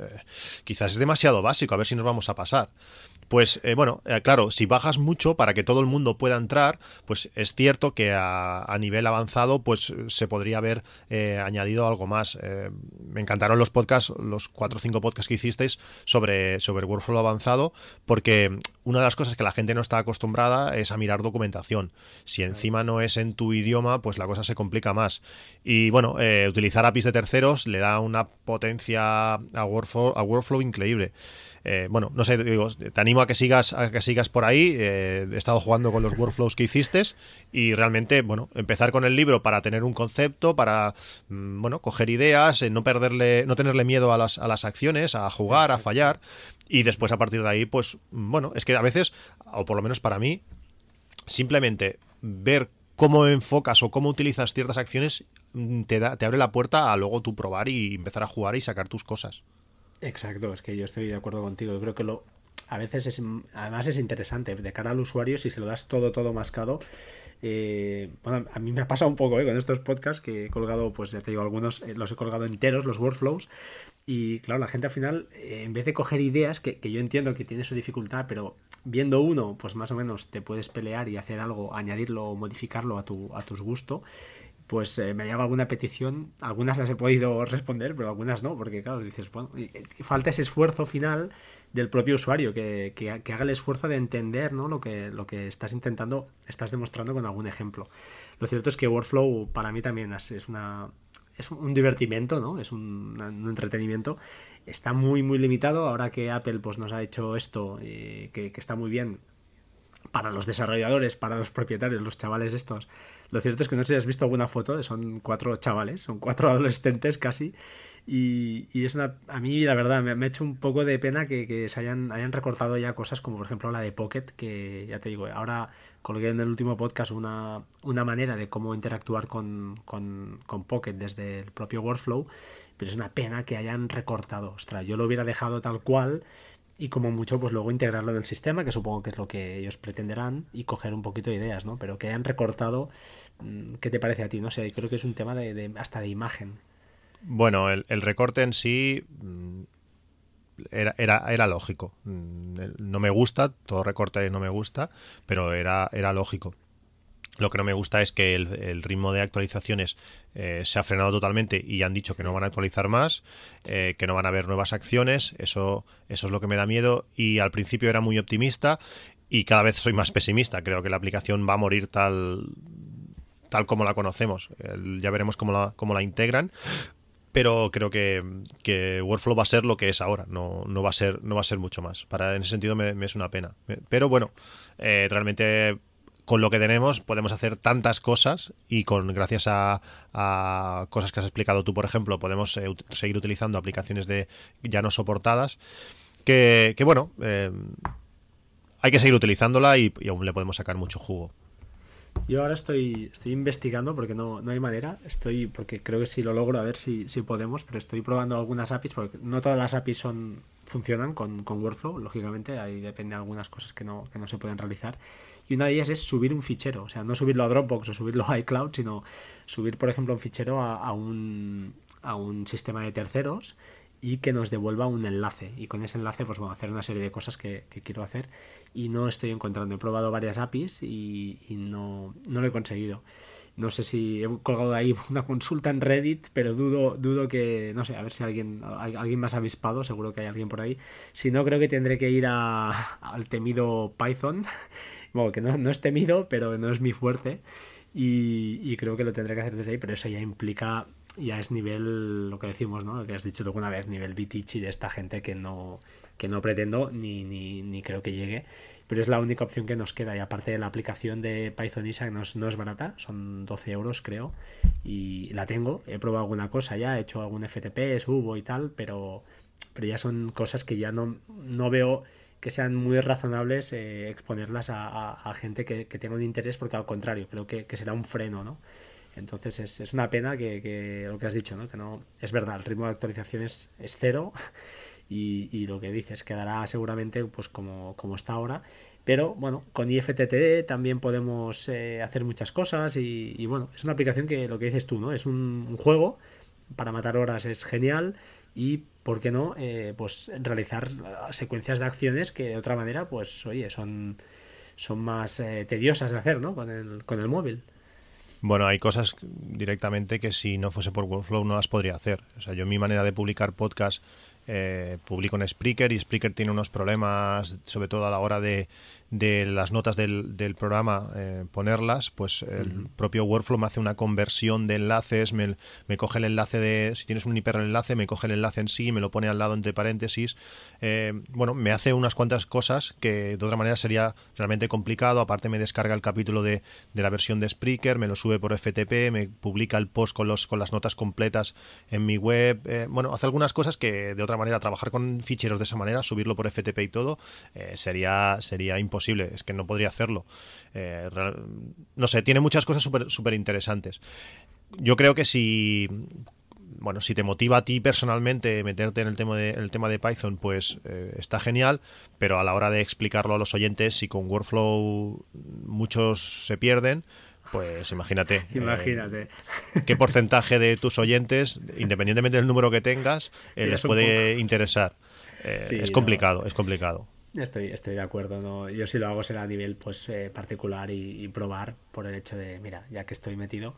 quizás es demasiado básico, a ver si nos vamos a pasar. Pues eh, bueno, eh, claro, si bajas mucho para que todo el mundo pueda entrar, pues es cierto que a, nivel avanzado pues se podría haber eh, añadido algo más. me encantaron los podcasts, los cuatro o cinco podcasts que hicisteis sobre, sobre Workflow avanzado, porque una de las cosas que la gente no está acostumbrada es a mirar documentación. Si encima no es en tu idioma, pues la cosa se complica más. Y bueno, utilizar APIs de terceros le da una potencia a Workflow, a workflow increíble. Bueno, no sé, digo, te animo a que sigas, a que sigas por ahí. Eh, he estado jugando con los workflows que hiciste y realmente, bueno, empezar con el libro para tener un concepto, para, mm, bueno, coger ideas, eh, no perderle, no tenerle miedo a las, a las acciones, a jugar, a fallar. Y después a partir de ahí, pues, bueno, es que a veces, o por lo menos para mí, simplemente ver cómo enfocas o cómo utilizas ciertas acciones mm, te, da, te abre la puerta a luego tú probar y empezar a jugar y sacar tus cosas. Exacto, es que yo estoy de acuerdo contigo. Yo creo que lo, a veces es, además es interesante de cara al usuario si se lo das todo, todo mascado. Eh, bueno, a mí me ha pasado un poco eh, con estos podcasts que he colgado, pues ya te digo, algunos eh, los he colgado enteros, los workflows. Y claro, la gente al final, en vez de coger ideas, que, que, yo entiendo que tiene su dificultad, pero viendo uno, pues más o menos te puedes pelear y hacer algo, añadirlo o modificarlo a tu, a tus gustos pues me ha llegado alguna petición, algunas las he podido responder, pero algunas no, porque claro, dices, bueno, falta ese esfuerzo final del propio usuario, que, que, haga el esfuerzo de entender ¿no? lo, que, lo que estás intentando, estás demostrando con algún ejemplo. Lo cierto es que Workflow para mí también es, una, es un divertimento, ¿no? es un, entretenimiento. Está muy, muy limitado. Ahora que Apple pues, nos ha hecho esto, eh, que, está muy bien, para los desarrolladores, para los propietarios, los chavales estos. Lo cierto es que no sé si has visto alguna foto, son cuatro chavales, son cuatro adolescentes casi. Y, es una, a mí la verdad me, me ha hecho un poco de pena que, se hayan, recortado ya cosas como por ejemplo la de Pocket, que ya te digo, ahora colgué en el último podcast una, manera de cómo interactuar con, con, con Pocket desde el propio workflow, pero es una pena que hayan recortado. Ostras, yo lo hubiera dejado tal cual y como mucho pues luego integrarlo en el sistema, que supongo que es lo que ellos pretenderán, y coger un poquito de ideas, ¿no? Pero que hayan recortado, mm, ¿qué te parece a ti? No sé, creo que es un tema de, de hasta de imagen. Bueno, el, el, recorte en sí mm, era, era, era, lógico. Mm, no me gusta, todo recorte no me gusta, pero era, era lógico. Lo que no me gusta es que el, ritmo de actualizaciones eh, se ha frenado totalmente y han dicho que no van a actualizar más, eh, que no van a haber nuevas acciones. Eso, eso es lo que me da miedo. Y al principio era muy optimista y cada vez soy más pesimista. Creo que la aplicación va a morir tal, tal como la conocemos. Ya veremos cómo la, cómo la integran. Pero creo que, que, Workflow va a ser lo que es ahora, no, no, va, a ser, no va a ser mucho más. Para, en ese sentido me, me es una pena. Pero bueno, eh, realmente con lo que tenemos podemos hacer tantas cosas y con gracias a, cosas que has explicado tú, por ejemplo, podemos eh, seguir utilizando aplicaciones de ya no soportadas que, que bueno, eh, hay que seguir utilizándola y, y, aún le podemos sacar mucho jugo. Yo ahora estoy, estoy investigando porque no, no hay manera, estoy porque creo que si lo logro a ver si, si podemos, pero estoy probando algunas APIs porque no todas las APIs son funcionan con, con Workflow, lógicamente, ahí depende de algunas cosas que no, que no se pueden realizar. Y una de ellas es subir un fichero, o sea, no subirlo a Dropbox o subirlo a iCloud, sino subir, por ejemplo, un fichero a, a, un, a un sistema de terceros y que nos devuelva un enlace. Y con ese enlace, pues bueno, hacer una serie de cosas que, quiero hacer y no estoy encontrando. He probado varias APIs y, no, no, lo he conseguido. No sé si he colgado ahí una consulta en Reddit, pero dudo, dudo que, no sé, a ver si alguien, alguien más avispado, seguro que hay alguien por ahí. Si no, creo que tendré que ir a, al temido Python bueno, que no, no, es temido, pero no es mi fuerte. Y, creo que lo tendré que hacer desde ahí, pero eso ya implica, ya es nivel, lo que decimos, ¿no? Lo que has dicho tú alguna vez, nivel Bitichi de esta gente que no, que no pretendo ni, ni, ni, creo que llegue. Pero es la única opción que nos queda. Y aparte de la aplicación de Python Isa, no es, no es barata, son 12 euros creo. Y la tengo, he probado alguna cosa ya, he hecho algún FTP, subo y tal, pero, pero ya son cosas que ya no, no veo que sean muy razonables eh, exponerlas a, a, a gente que, que, tenga un interés, porque al contrario, creo que, que será un freno, ¿no? Entonces es, es una pena que, lo que has dicho, ¿no? Que no, es verdad, el ritmo de actualización es, cero y, lo que dices quedará seguramente pues como, como está ahora. Pero bueno, con IFTTT también podemos eh, hacer muchas cosas y, bueno, es una aplicación que lo que dices tú, ¿no? Es un, un juego, para matar horas es genial y ¿por qué no? Eh, pues realizar secuencias de acciones que de otra manera, pues oye, son, son más eh, tediosas de hacer, ¿no? Con el, con el móvil. Bueno, hay cosas directamente que si no fuese por Workflow no las podría hacer. O sea, yo mi manera de publicar podcast eh, publico en Spreaker y Spreaker tiene unos problemas, sobre todo a la hora de, de las notas del, del programa eh, ponerlas, pues el uh -huh. propio workflow me hace una conversión de enlaces, me, me, coge el enlace de, si tienes un hiperenlace, me coge el enlace en sí, me lo pone al lado entre paréntesis. Eh, bueno, me hace unas cuantas cosas que de otra manera sería realmente complicado. Aparte me descarga el capítulo de, de la versión de Spreaker, me lo sube por FTP, me publica el post con, los, con las notas completas en mi web. Eh, bueno, hace algunas cosas que de otra manera trabajar con ficheros de esa manera, subirlo por FTP y todo, sería, sería imposible imposible, es que no podría hacerlo. Eh, no sé, tiene muchas cosas súper super interesantes. Yo creo que si bueno, si te motiva a ti personalmente meterte en el tema de, el tema de Python, pues eh, está genial, pero a la hora de explicarlo a los oyentes, si con Workflow muchos se pierden, pues imagínate. Imagínate. Eh, ¿Qué porcentaje de tus oyentes, independientemente del número que tengas, eh, les puede interesar? Sí, es complicado, no. es complicado. Estoy, estoy de acuerdo. ¿no? Yo si lo hago será a nivel pues eh, particular y, probar por el hecho de, mira, ya que estoy metido.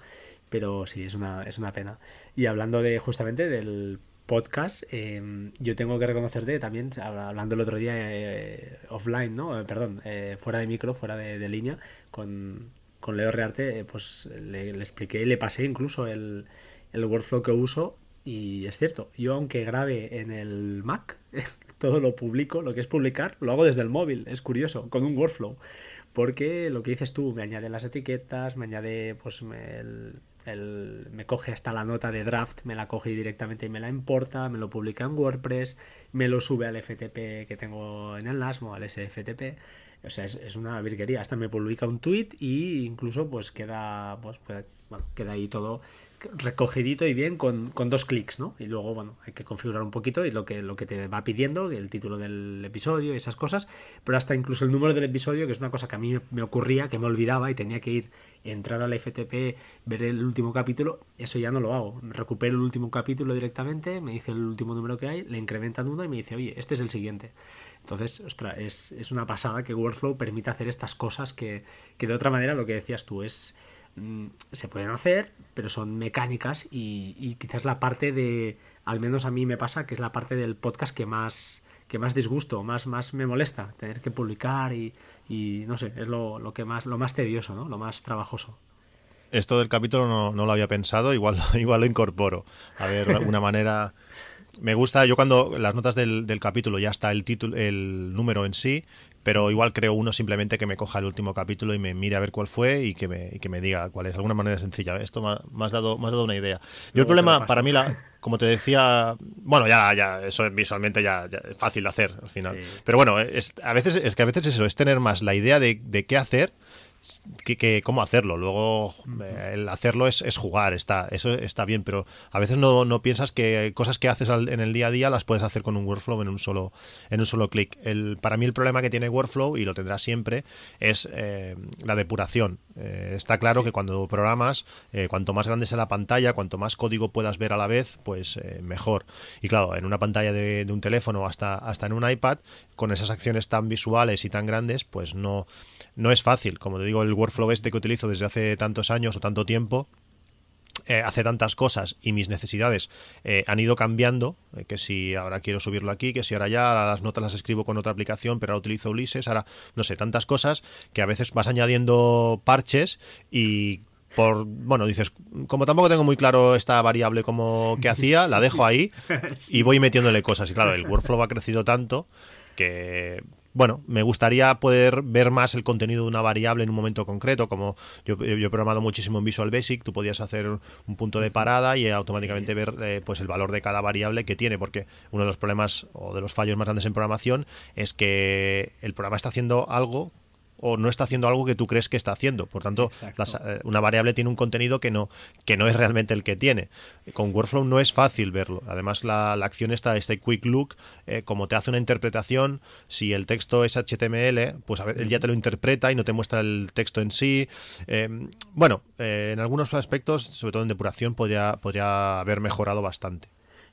Pero sí, es una, es una pena. Y hablando de justamente del podcast, eh, yo tengo que reconocerte también, hablando el otro día eh, offline, ¿no? Perdón, eh, fuera de micro, fuera de, línea, con, con Leo Rearte, pues le, expliqué le pasé incluso el, el workflow que uso. Y es cierto, yo aunque grabe en el Mac, todo lo publico, lo que es publicar, lo hago desde el móvil, es curioso, con un workflow. Porque lo que dices tú, me añade las etiquetas, me añade, pues el, me coge hasta la nota de draft, me la coge directamente y me la importa, me lo publica en WordPress, me lo sube al FTP que tengo en el NASMO, al SFTP. O sea, es, una virguería. Hasta me publica un tweet y incluso pues queda, pues, bueno, queda ahí todo recogidito y bien con, dos clics, ¿no? Y luego, bueno, hay que configurar un poquito y lo que, lo que te va pidiendo, el título del episodio y esas cosas, pero hasta incluso el número del episodio, que es una cosa que a mí me ocurría, que me olvidaba y tenía que ir, entrar al FTP, ver el último capítulo, eso ya no lo hago. Recupero el último capítulo directamente, me dice el último número que hay, le incrementan uno y me dice, oye, este es el siguiente. Entonces, ostras, es, es una pasada que Workflow permita hacer estas cosas que, que de otra manera, lo que decías tú, es se pueden hacer, pero son mecánicas y, quizás la parte de, al menos a mí me pasa, que es la parte del podcast que más que más disgusto, más, más me molesta, tener que publicar y, no sé, es lo, que más, lo más tedioso, ¿no? lo más trabajoso. Esto del capítulo no, no, lo había pensado, igual, igual lo incorporo. A ver, alguna manera me gusta, yo cuando las notas del, del, capítulo ya está el título, el número en sí, pero igual creo uno simplemente que me coja el último capítulo y me mire a ver cuál fue y que me, y que me diga cuál es. Alguna manera sencilla. Esto me, has, dado, dado una idea. Yo el problema, para mí, la, como te decía, bueno, ya, ya, eso visualmente ya, es fácil de hacer al final. Pero bueno, es, a veces, es que a veces eso, es tener más la idea de, de qué hacer que, cómo hacerlo. Luego, eh, el hacerlo es, es, jugar, está, eso está bien, pero a veces no, no piensas que cosas que haces en el día a día las puedes hacer con un workflow en un solo, en un solo clic. El, para mí el problema que tiene workflow, y lo tendrá siempre, es eh, la depuración. Eh, está claro que cuando programas, cuanto más grande sea la pantalla, cuanto más código puedas ver a la vez, pues mejor. Y claro, en una pantalla de, de un teléfono hasta, hasta en un iPad, con esas acciones tan visuales y tan grandes, pues no, no es fácil. Como te digo, el workflow este que utilizo desde hace tantos años o tanto tiempo, eh, hace tantas cosas y mis necesidades eh, han ido cambiando, eh, que si ahora quiero subirlo aquí, que si ahora ya las notas las escribo con otra aplicación, pero ahora utilizo Ulises, ahora no sé, tantas cosas que a veces vas añadiendo parches y por bueno dices como tampoco tengo muy claro esta variable como que hacía la dejo ahí y voy metiéndole cosas. Y claro el workflow ha crecido tanto que bueno, me gustaría poder ver más el contenido de una variable en un momento concreto, como yo, he programado muchísimo en Visual Basic, tú podías hacer un punto de parada y automáticamente ver eh, pues el valor de cada variable que tiene, porque uno de los problemas o de los fallos más grandes en programación es que el programa está haciendo algo o no está haciendo algo que tú crees que está haciendo. Por tanto, eh, una variable tiene un contenido que no, que no es realmente el que tiene. Con Workflow no es fácil verlo. Además, la, acción está, este quick look, eh, como te hace una interpretación, si el texto es HTML, pues a él ya te lo interpreta y no te muestra el texto en sí. Em, bueno, eh, en algunos aspectos, sobre todo en depuración, podría, podría haber mejorado bastante.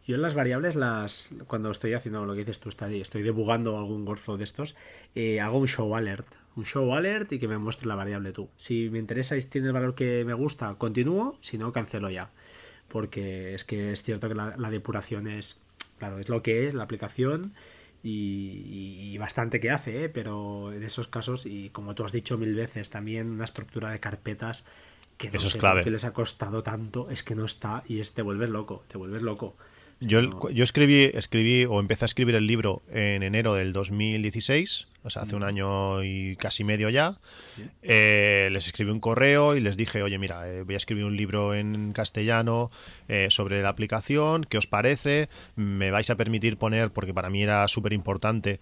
Yo en las variables, las cuando estoy haciendo lo que dices tú, estoy, estoy debugando algún workflow de estos, hago un show alert un show alert y que me muestre la variable tú. Si me interesa y tiene el valor que me gusta, continúo, si no, cancelo ya. Porque es que es cierto que la, depuración es, claro, es lo que es la aplicación y, bastante que hace, ¿eh? pero en esos casos, y como tú has dicho mil veces, también una estructura de carpetas que no sé por qué les ha costado tanto, es que no está y es te vuelves loco, te vuelves loco. Yo, yo escribí, escribí o empecé a escribir el libro en enero del 2016, o sea, hace un año y casi medio ya. Eh, les escribí un correo y les dije, oye, mira, eh, voy a escribir un libro en castellano eh, sobre la aplicación, ¿qué os parece? ¿Me vais a permitir poner, porque para mí era súper importante,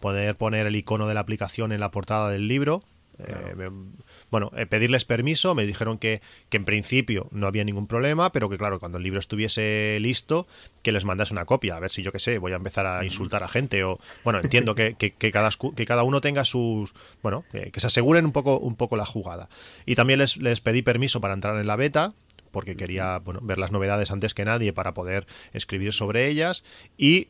poder poner el icono de la aplicación en la portada del libro? Bueno, eh, pedirles permiso, me dijeron que, que, en principio no había ningún problema, pero que claro, cuando el libro estuviese listo, que les mandase una copia, a ver si yo qué sé, voy a empezar a insultar a gente o, bueno, entiendo que, que, cada, que cada uno tenga sus, bueno, que, se aseguren un poco, un poco la jugada. Y también les, les pedí permiso para entrar en la beta, porque quería bueno, ver las novedades antes que nadie para poder escribir sobre ellas y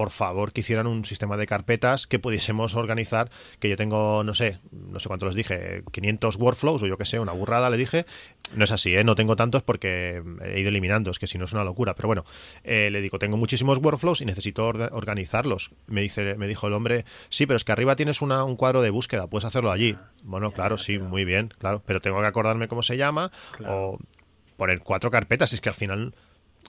por favor que hicieran un sistema de carpetas que pudiésemos organizar, que yo tengo, no sé, no sé cuánto les dije, 500 workflows o yo que sé, una burrada le dije. No es así, ¿eh? no tengo tantos porque he ido eliminando, es que si no es una locura. Pero bueno, eh, le digo, tengo muchísimos workflows y necesito organizarlos. Me, dice, me dijo el hombre, sí, pero es que arriba tienes una, un cuadro de búsqueda, puedes hacerlo allí. Bueno, claro, sí, muy bien, claro, pero tengo que acordarme cómo se llama o poner cuatro carpetas, es que al final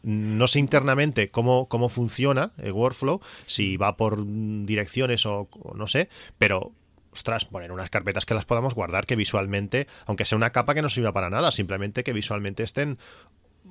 No sé internamente cómo, cómo funciona el workflow, si va por direcciones o, no sé, pero ostras, poner unas carpetas que las podamos guardar, que visualmente, aunque sea una capa que no sirva para nada, simplemente que visualmente estén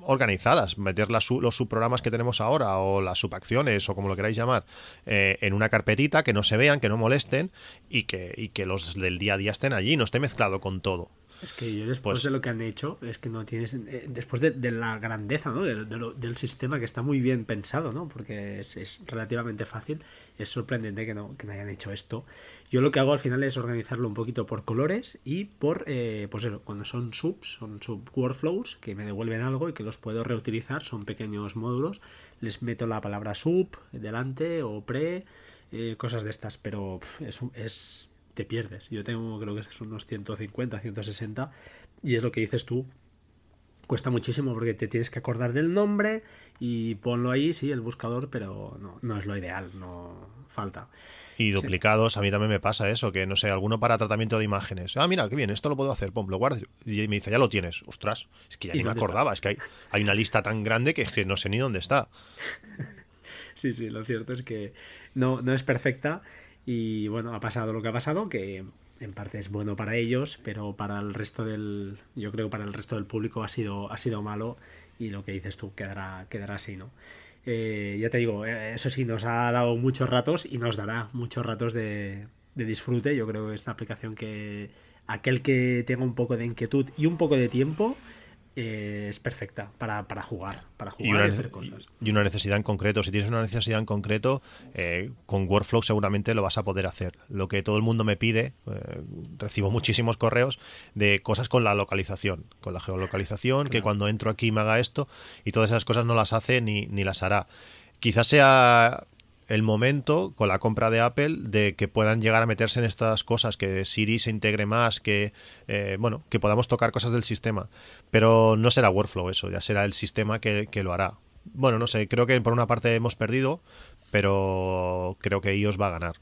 organizadas, meter los subprogramas que tenemos ahora o las subacciones o como lo queráis llamar eh, en una carpetita, que no se vean, que no molesten y que, y que los del día a día estén allí, no esté mezclado con todo. Es que yo después pues de lo que han hecho, es que no tienes. Eh, después de, la grandeza ¿no? del sistema que está muy bien pensado, ¿no? porque es, relativamente fácil, es sorprendente que no, que no hayan hecho esto. Yo lo que hago al final es organizarlo un poquito por colores y por. Eh, pues eso, cuando son subs, son sub workflows que me devuelven algo y que los puedo reutilizar, son pequeños módulos. Les meto la palabra sub delante o pre, eh, cosas de estas, pero es, es te pierdes. Yo tengo, creo que son unos 150, 160, y es lo que dices tú. Cuesta muchísimo porque te tienes que acordar del nombre y ponlo ahí, sí, el buscador, pero no, no es lo ideal, no falta. Y duplicados, a mí también me pasa eso, que no sé, alguno para tratamiento de imágenes. Ah, mira, qué bien, esto lo puedo hacer, pum, lo guardo. Y me dice, ya lo tienes. Ostras, es que ya ni me acordaba, es que hay, hay una lista tan grande que, que no sé ni dónde está. sí, sí, lo cierto es que no, no es perfecta y bueno, ha pasado lo que ha pasado, que en parte es bueno para ellos, pero para el resto del. Yo creo para el resto del público ha sido, ha sido malo. Y lo que dices tú quedará, quedará así, ¿no? Eh, ya te digo, eh, eso sí, nos ha dado muchos ratos y nos dará muchos ratos de, de disfrute. Yo creo que es una aplicación que aquel que tenga un poco de inquietud y un poco de tiempo eh, es perfecta para, jugar, para jugar y, una, hacer cosas. Y una necesidad en concreto. Si tienes una necesidad en concreto, eh, con Workflow seguramente lo vas a poder hacer. Lo que todo el mundo me pide, eh, recibo muchísimos correos de cosas con la localización, con la geolocalización, que cuando entro aquí me haga esto, y todas esas cosas no las hace ni, ni las hará. Quizás sea el momento con la compra de Apple de que puedan llegar a meterse en estas cosas, que Siri se integre más, que eh, bueno, que podamos tocar cosas del sistema. Pero no será Workflow eso, ya será el sistema que, lo hará. Bueno, no sé, creo que por una parte hemos perdido, pero creo que iOS va a ganar.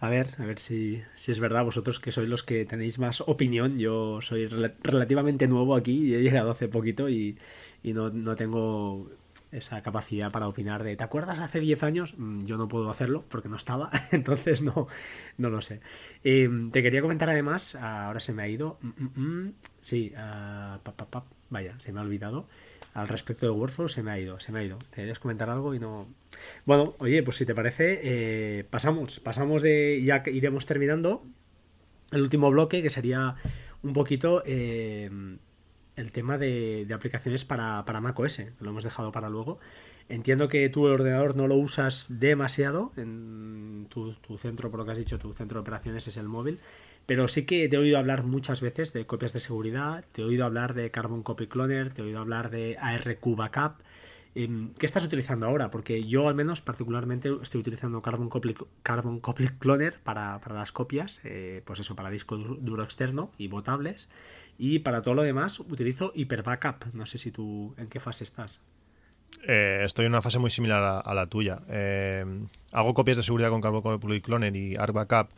A ver, a ver si, si, es verdad, vosotros que sois los que tenéis más opinión. Yo soy relativamente nuevo aquí y he llegado hace poquito y, y no, no, tengo esa capacidad para opinar de ¿te acuerdas hace 10 años? Mm, yo no puedo hacerlo porque no estaba, entonces no, no lo sé. Em, te quería comentar además, ahora se me ha ido, mm, mm, sí, uh, vaya, se me ha olvidado, al respecto de Workflow se me ha ido, se me ha ido. Te querías comentar algo y no... Bueno, oye, pues si te parece, eh, pasamos, pasamos de, ya que iremos terminando el último bloque que sería un poquito... Eh, el tema de, aplicaciones para, para macOS, lo hemos dejado para luego. Entiendo que tú el ordenador no lo usas demasiado, en tu, centro, por lo que has dicho, tu centro de operaciones es el móvil, pero sí que te he oído hablar muchas veces de copias de seguridad, te he oído hablar de Carbon Copy Cloner, te he oído hablar de ARQ Backup. Em, ¿Qué estás utilizando ahora? Porque yo al menos particularmente estoy utilizando Carbon Copy, Carbon Copy Cloner para, las copias, eh, pues eso, para disco duro externo y botables. Y para todo lo demás utilizo Hyper Backup. No sé si tú en qué fase estás. Eh, estoy en una fase muy similar a, la tuya. Eh, hago copias de seguridad con Carbon Cloner y Arc Backup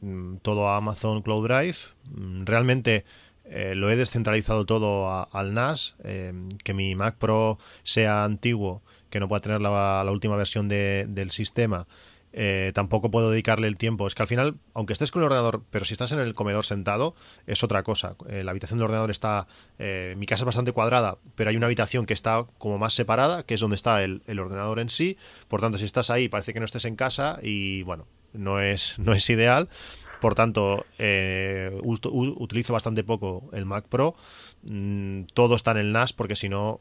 mm, todo a Amazon Cloud Drive. Mm, realmente eh, lo he descentralizado todo al NAS. que mi Mac Pro sea antiguo, que no pueda tener la, última versión del sistema eh, tampoco puedo dedicarle el tiempo. Es que al final, aunque estés con el ordenador, pero si estás en el comedor sentado, es otra cosa. Eh, la habitación del ordenador está. Eh, mi casa es bastante cuadrada, pero hay una habitación que está como más separada, que es donde está el, ordenador en sí. Por tanto, si estás ahí, parece que no estés en casa y bueno, no es, no es ideal. Por tanto, utilizo bastante poco el Mac Pro. Mm, todo está en el NAS porque si no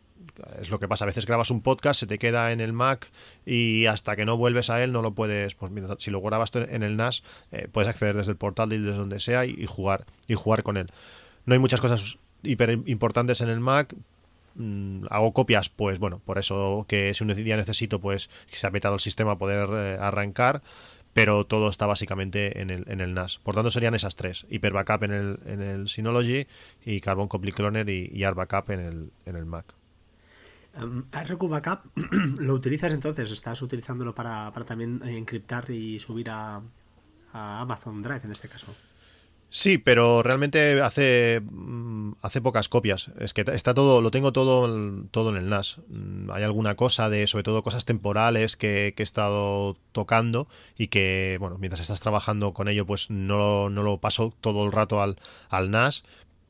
es lo que pasa. A veces grabas un podcast, se te queda en el Mac y hasta que no vuelves a él no lo puedes. Pues si lo grabas en el NAS, eh, puedes acceder desde el portal, desde donde sea y, jugar y jugar con él. No hay muchas cosas hiper importantes en el Mac. Mm, hago copias, pues bueno, por eso que si un día necesito, pues se ha petado el sistema poder eh, arrancar pero todo está básicamente en el, en el NAS. Por tanto, serían esas tres: Hyper Backup en el, en el Synology y Carbon Copy Cloner y, y Backup en el, en el Mac. Um, Backup lo utilizas entonces, estás utilizándolo para, también encriptar y subir a, Amazon Drive en este caso. Sí, pero realmente hace, mm, hace pocas copias. Es que está todo, lo tengo todo, todo en el NAS. Mm, hay alguna cosa de, sobre todo cosas temporales que, he estado tocando y que, bueno, mientras estás trabajando con ello, pues no, no lo paso todo el rato al, al NAS,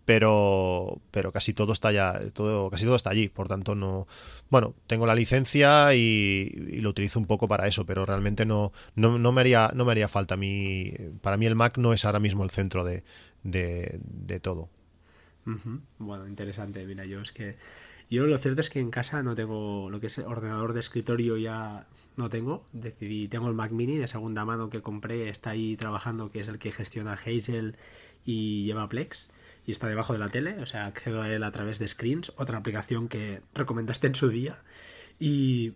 pero, pero casi todo está ya, todo, casi todo está allí. Por tanto, no, bueno, tengo la licencia y, lo utilizo un poco para eso, pero realmente no, no, no, me haría, no me haría falta. Mi, para mí el Mac no es ahora mismo el centro de, de, todo. Bueno, interesante. Mira, yo es que yo lo cierto es que en casa no tengo lo que es ordenador de escritorio ya no tengo. Decidí, tengo el Mac Mini de segunda mano que compré, está ahí trabajando, que es el que gestiona Hazel y lleva Plex y está debajo de la tele, o sea, accedo a él a través de Screens, otra aplicación que recomendaste en su día. Y,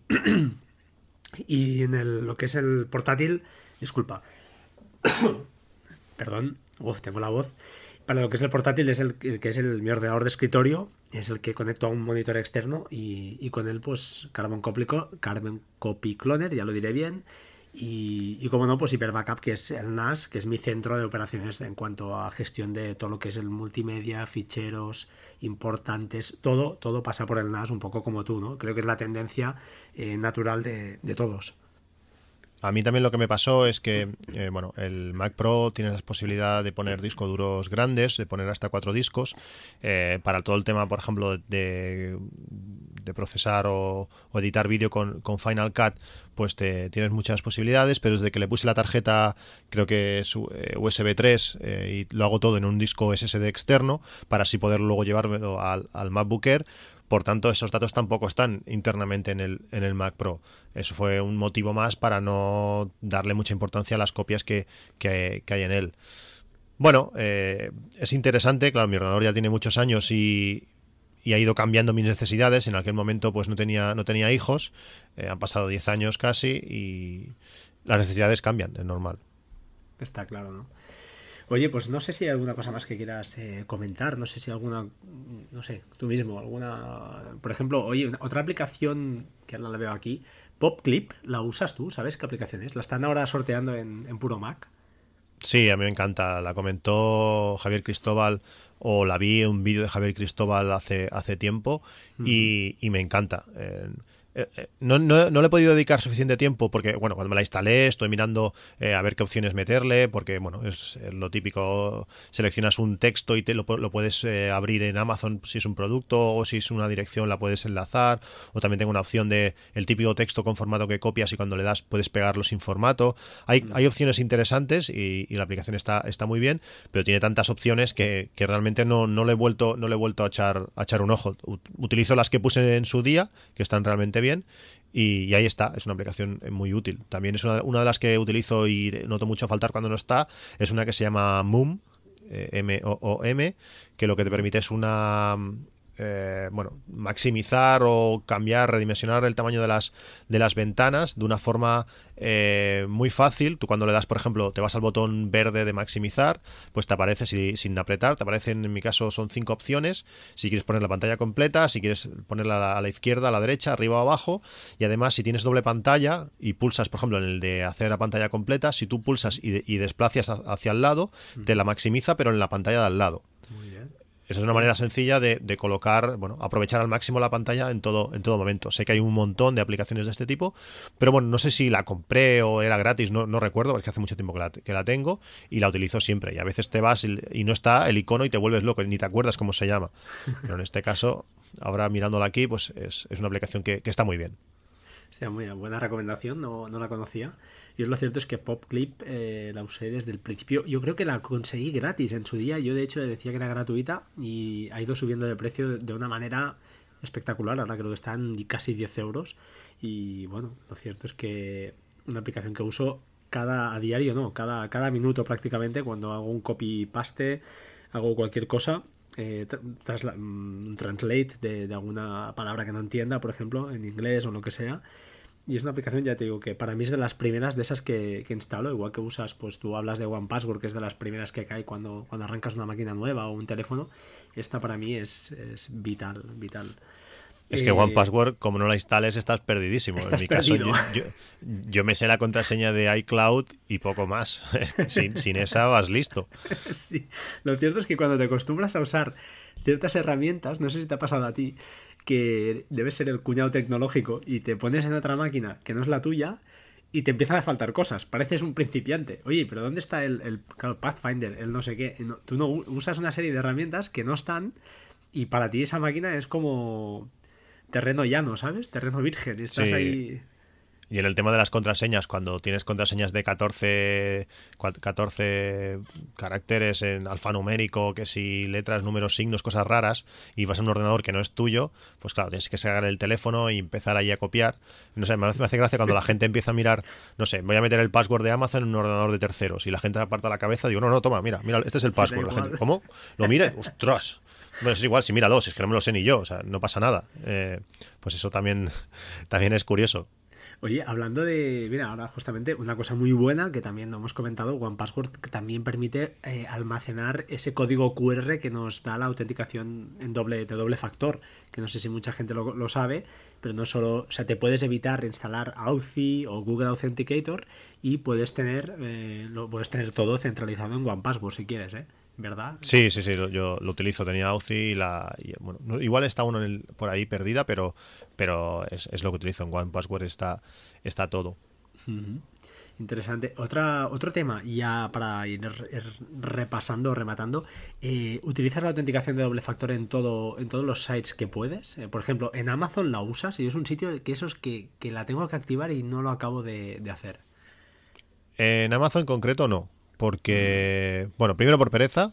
y en el, lo que es el portátil, disculpa, perdón, Uf, tengo la voz. Para lo que es el portátil es el, que es el mi ordenador de escritorio, es el que conecto a un monitor externo y, y con él pues Carbon Copy, Carbon Copy Cloner, ya lo diré bien, y, como no, pues Hyper Backup, que es el NAS, que es mi centro de operaciones en cuanto a gestión de todo lo que es el multimedia, ficheros importantes, todo, todo pasa por el NAS, un poco como tú, ¿no? Creo que es la tendencia eh, natural de, todos. A mí también lo que me pasó es que, eh, bueno, el Mac Pro tiene la posibilidad de poner discos duros grandes, de poner hasta cuatro discos, eh, para todo el tema, por ejemplo, de, procesar o, editar vídeo con, Final Cut, pues te, tienes muchas posibilidades, pero desde que le puse la tarjeta, creo que es USB 3, y lo hago todo en un disco SSD externo, para así poder luego llevármelo al, al MacBook Air, por tanto, esos datos tampoco están internamente en el, en el Mac Pro. Eso fue un motivo más para no darle mucha importancia a las copias que, que, hay en él. Bueno, eh, es interesante, claro, mi ordenador ya tiene muchos años y, y ha ido cambiando mis necesidades. En aquel momento pues no tenía, no tenía hijos, eh, han pasado 10 años casi y las necesidades cambian, es normal. Está claro, ¿no? Oye, pues no sé si hay alguna cosa más que quieras eh, comentar, no sé si alguna, no sé, tú mismo, alguna, por ejemplo, oye, otra aplicación que ahora la veo aquí, PopClip, ¿la usas tú? ¿Sabes qué aplicación es? ¿La están ahora sorteando en, en puro Mac? Sí, a mí me encanta. La comentó Javier Cristóbal o la vi en un vídeo de Javier Cristóbal hace, hace tiempo y, y, me encanta. Eh, no, no, no, le he podido dedicar suficiente tiempo porque, bueno, cuando me la instalé estoy mirando eh, a ver qué opciones meterle, porque, bueno, es lo típico, seleccionas un texto y te lo, lo puedes abrir en Amazon si es un producto o si es una dirección la puedes enlazar, o también tengo una opción de el típico texto con formato que copias y cuando le das puedes pegarlo sin formato. Hay, hay opciones interesantes y, la aplicación está, está muy bien, pero tiene tantas opciones que, que realmente no, no, le he vuelto, no le he vuelto a echar, a echar un ojo. Utilizo las que puse en su día, que están realmente bien. Y, ahí está, es una aplicación muy útil. También es una, de las que utilizo y noto mucho faltar cuando no está, es una que se llama Moom, eh, M-O-O-M, que lo que te permite es una eh, bueno, maximizar o cambiar, redimensionar el tamaño de las, de las ventanas de una forma eh, muy fácil. Tú cuando le das, por ejemplo, te vas al botón verde de maximizar, pues te aparece sin apretar, te aparecen, en mi caso son cinco opciones. Si quieres poner la pantalla completa, si quieres ponerla a la izquierda, a la derecha, arriba o abajo. Y además, si tienes doble pantalla y pulsas, por ejemplo, en el de hacer la pantalla completa, si tú pulsas y, y desplazas hacia el lado, te la maximiza, pero en la pantalla de al lado. Esa es una manera sencilla de, colocar, bueno, aprovechar al máximo la pantalla en todo, en todo momento. Sé que hay un montón de aplicaciones de este tipo, pero bueno, no sé si la compré o era gratis, no, no recuerdo, porque hace mucho tiempo que la, tengo y la utilizo siempre. Y a veces te vas y, no está el icono y te vuelves loco, ni te acuerdas cómo se llama. Pero en este caso, ahora mirándola aquí, pues es, una aplicación que, está muy bien. sea, muy buena recomendación, no, no la conocía. Y lo cierto es que PopClip eh, la usé desde el principio. Yo creo que la conseguí gratis en su día. Yo de hecho decía que era gratuita y ha ido subiendo de precio de una manera espectacular. Ahora creo que están casi 10 euros. Y bueno, lo cierto es que una aplicación que uso cada a diario, no, cada, cada minuto prácticamente cuando hago un copy paste, hago cualquier cosa. Eh, mm, translate de alguna palabra que no entienda, por ejemplo, en inglés o lo que sea y es una aplicación, ya te digo, que para mí es de las primeras de esas que, que instalo, igual que usas, pues tú hablas de One Password, que es de las primeras que cae cuando, cuando arrancas una máquina nueva o un teléfono. Esta para mí es, es vital, vital. Es que One Password, como no la instales, estás perdidísimo. en mi caso, yo, me sé la contraseña de iCloud y poco más. sin, sin, esa vas listo. Sí. Lo cierto es que cuando te acostumbras a usar ciertas herramientas, no sé si te ha pasado a ti, que debe ser el cuñado tecnológico y te pones en otra máquina que no es la tuya y te empiezan a faltar cosas. Pareces un principiante. Oye, pero ¿dónde está el, el Pathfinder, el no sé qué? tú no usas una serie de herramientas que no están y para ti esa máquina es como terreno llano, ¿sabes? Terreno virgen. Y estás ahí y en el tema de las contraseñas, cuando tienes contraseñas de 14, 14 caracteres en alfanumérico, que si letras, números, signos, cosas raras, y vas a un ordenador que no es tuyo, pues claro, tienes que sacar el teléfono y empezar ahí a copiar. No sé, me hace gracia cuando la gente empieza a mirar, no sé, voy a meter el password de Amazon en un ordenador de terceros, y la gente aparta la cabeza, digo, no, no, toma, mira, mira, este es el password. La gente, ¿cómo? ¿Lo mire? ¡Ostras! Bueno, es igual, si míralo, si es que no me lo sé ni yo, o sea, no pasa nada. Eh, pues eso también, también es curioso. Oye, hablando de, mira, ahora justamente una cosa muy buena que también hemos comentado, OnePassword que también permite eh, almacenar ese código QR que nos da la autenticación en doble, de doble factor, que no sé si mucha gente lo, sabe, pero no solo, o sea, te puedes evitar instalar Authy o Google Authenticator y puedes tener, eh, lo, puedes tener todo centralizado en OnePassword si quieres, ¿eh? ¿Verdad? Sí, sí, sí, yo lo utilizo. Tenía Authy y la. bueno, igual está uno por ahí perdida, pero, pero es, lo que utilizo. En One Password está, está todo. Interesante. Otra, otro tema, ya para ir repasando, rematando. Eh, ¿Utilizas la autenticación de doble factor en todo, en todos los sites que puedes? Eh, por ejemplo, en Amazon la usas y es un sitio que esos que, que la tengo que activar y no lo acabo de, de hacer. En Amazon en concreto no porque, bueno, primero por pereza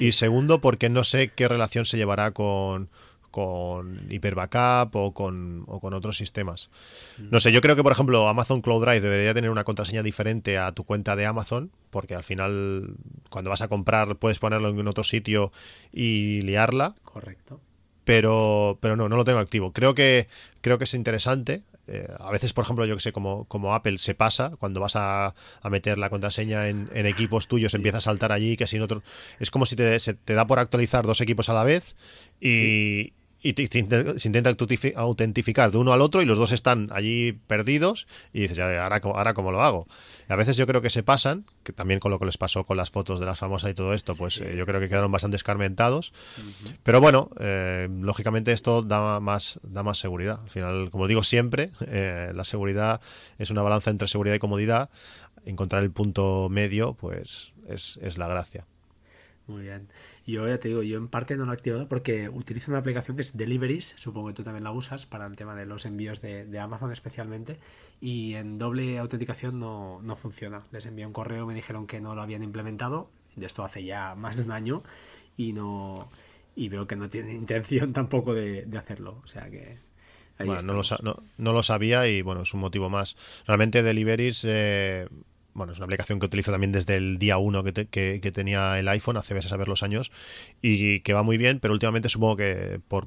y segundo porque no sé qué relación se llevará con, con Hyper Backup o con, o con otros sistemas. No sé, yo creo que, por ejemplo, Amazon Cloud Drive debería tener una contraseña diferente a tu cuenta de Amazon, porque al final, cuando vas a comprar, puedes ponerlo en otro sitio y liarla. Correcto. Pero, pero no, no lo tengo activo. Creo que, creo que es interesante. Eh, a veces, por ejemplo, yo que sé, como, como Apple se pasa, cuando vas a, meter la contraseña en, equipos tuyos, empieza a saltar allí, que sin otro. Es como si te, se, te da por actualizar dos equipos a la vez y, y se intenta autentificar de uno al otro y los dos están allí perdidos y dices, ahora, ahora cómo lo hago. a veces yo creo que se pasan, que también con lo que les pasó con las fotos de las famosas y todo esto, pues eh, yo creo que quedaron bastante escarmentados. Pero bueno, eh, lógicamente esto da más, da más seguridad. Al final, como digo siempre, eh, la seguridad es una balanza entre seguridad y comodidad. Encontrar el punto medio, pues es, es la gracia. Muy bien. Yo ya te digo, yo en parte no lo he activado porque utilizo una aplicación que es Deliveries, supongo que tú también la usas para el tema de los envíos de, Amazon especialmente, y en doble autenticación no, funciona. Les envié un correo, me dijeron que no lo habían implementado, de esto hace ya más de un año, y no y veo que no tiene intención tampoco de, hacerlo. O sea que bueno, no lo, no, lo, sabía y bueno, es un motivo más. Realmente Deliveries eh, bueno, es una aplicación que utilizo también desde el día 1 que, que, tenía el iPhone, hace veces a ver los años, y que va muy bien, pero últimamente supongo que por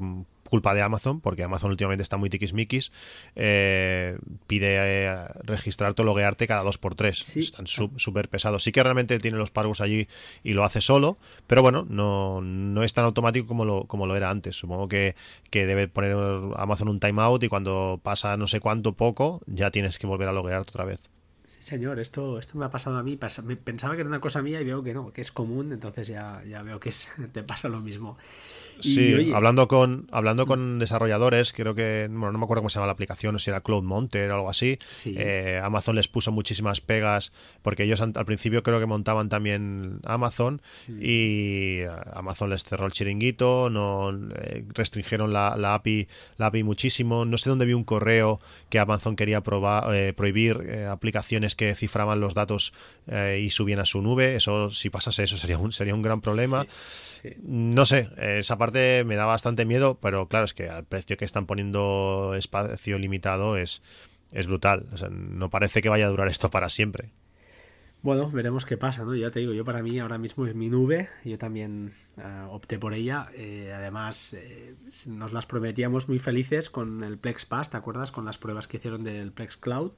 culpa de Amazon, porque Amazon últimamente está muy tiquismiquis, eh, pide eh, registrarte o loguearte cada 2x3. Están súper pesados. Sí que realmente tiene los pagos allí y lo hace solo, pero bueno, no, no es tan automático como lo, como lo era antes. Supongo que, que debe poner Amazon un timeout y cuando pasa no sé cuánto poco, ya tienes que volver a loguearte otra vez señor, esto, esto me ha pasado a mí. Pensaba que era una cosa mía y veo que no, que es común, entonces ya, ya veo que es, te pasa lo mismo. Sí, hablando con hablando con desarrolladores, creo que, bueno, no me acuerdo cómo se llama la aplicación, si era Cloud Monter o algo así. Eh, Amazon les puso muchísimas pegas, porque ellos al principio creo que montaban también Amazon y Amazon les cerró el chiringuito, no eh, restringieron la, API, la API muchísimo. No sé dónde vi un correo que Amazon quería probar, eh, prohibir aplicaciones que cifraban los datos y subían a su nube. Eso, si pasase eso, sería un, sería un gran problema. No sé, esa parte me da bastante miedo, pero claro, es que al precio que están poniendo espacio limitado es, es brutal. no parece que vaya a durar esto para siempre. Bueno, veremos qué pasa, ¿no? Ya te digo, yo para mí ahora mismo es mi nube, yo también ah, opté por ella. Eh, además, eh, nos las prometíamos muy felices con el Plex Pass, ¿te acuerdas? Con las pruebas que hicieron del Plex Cloud.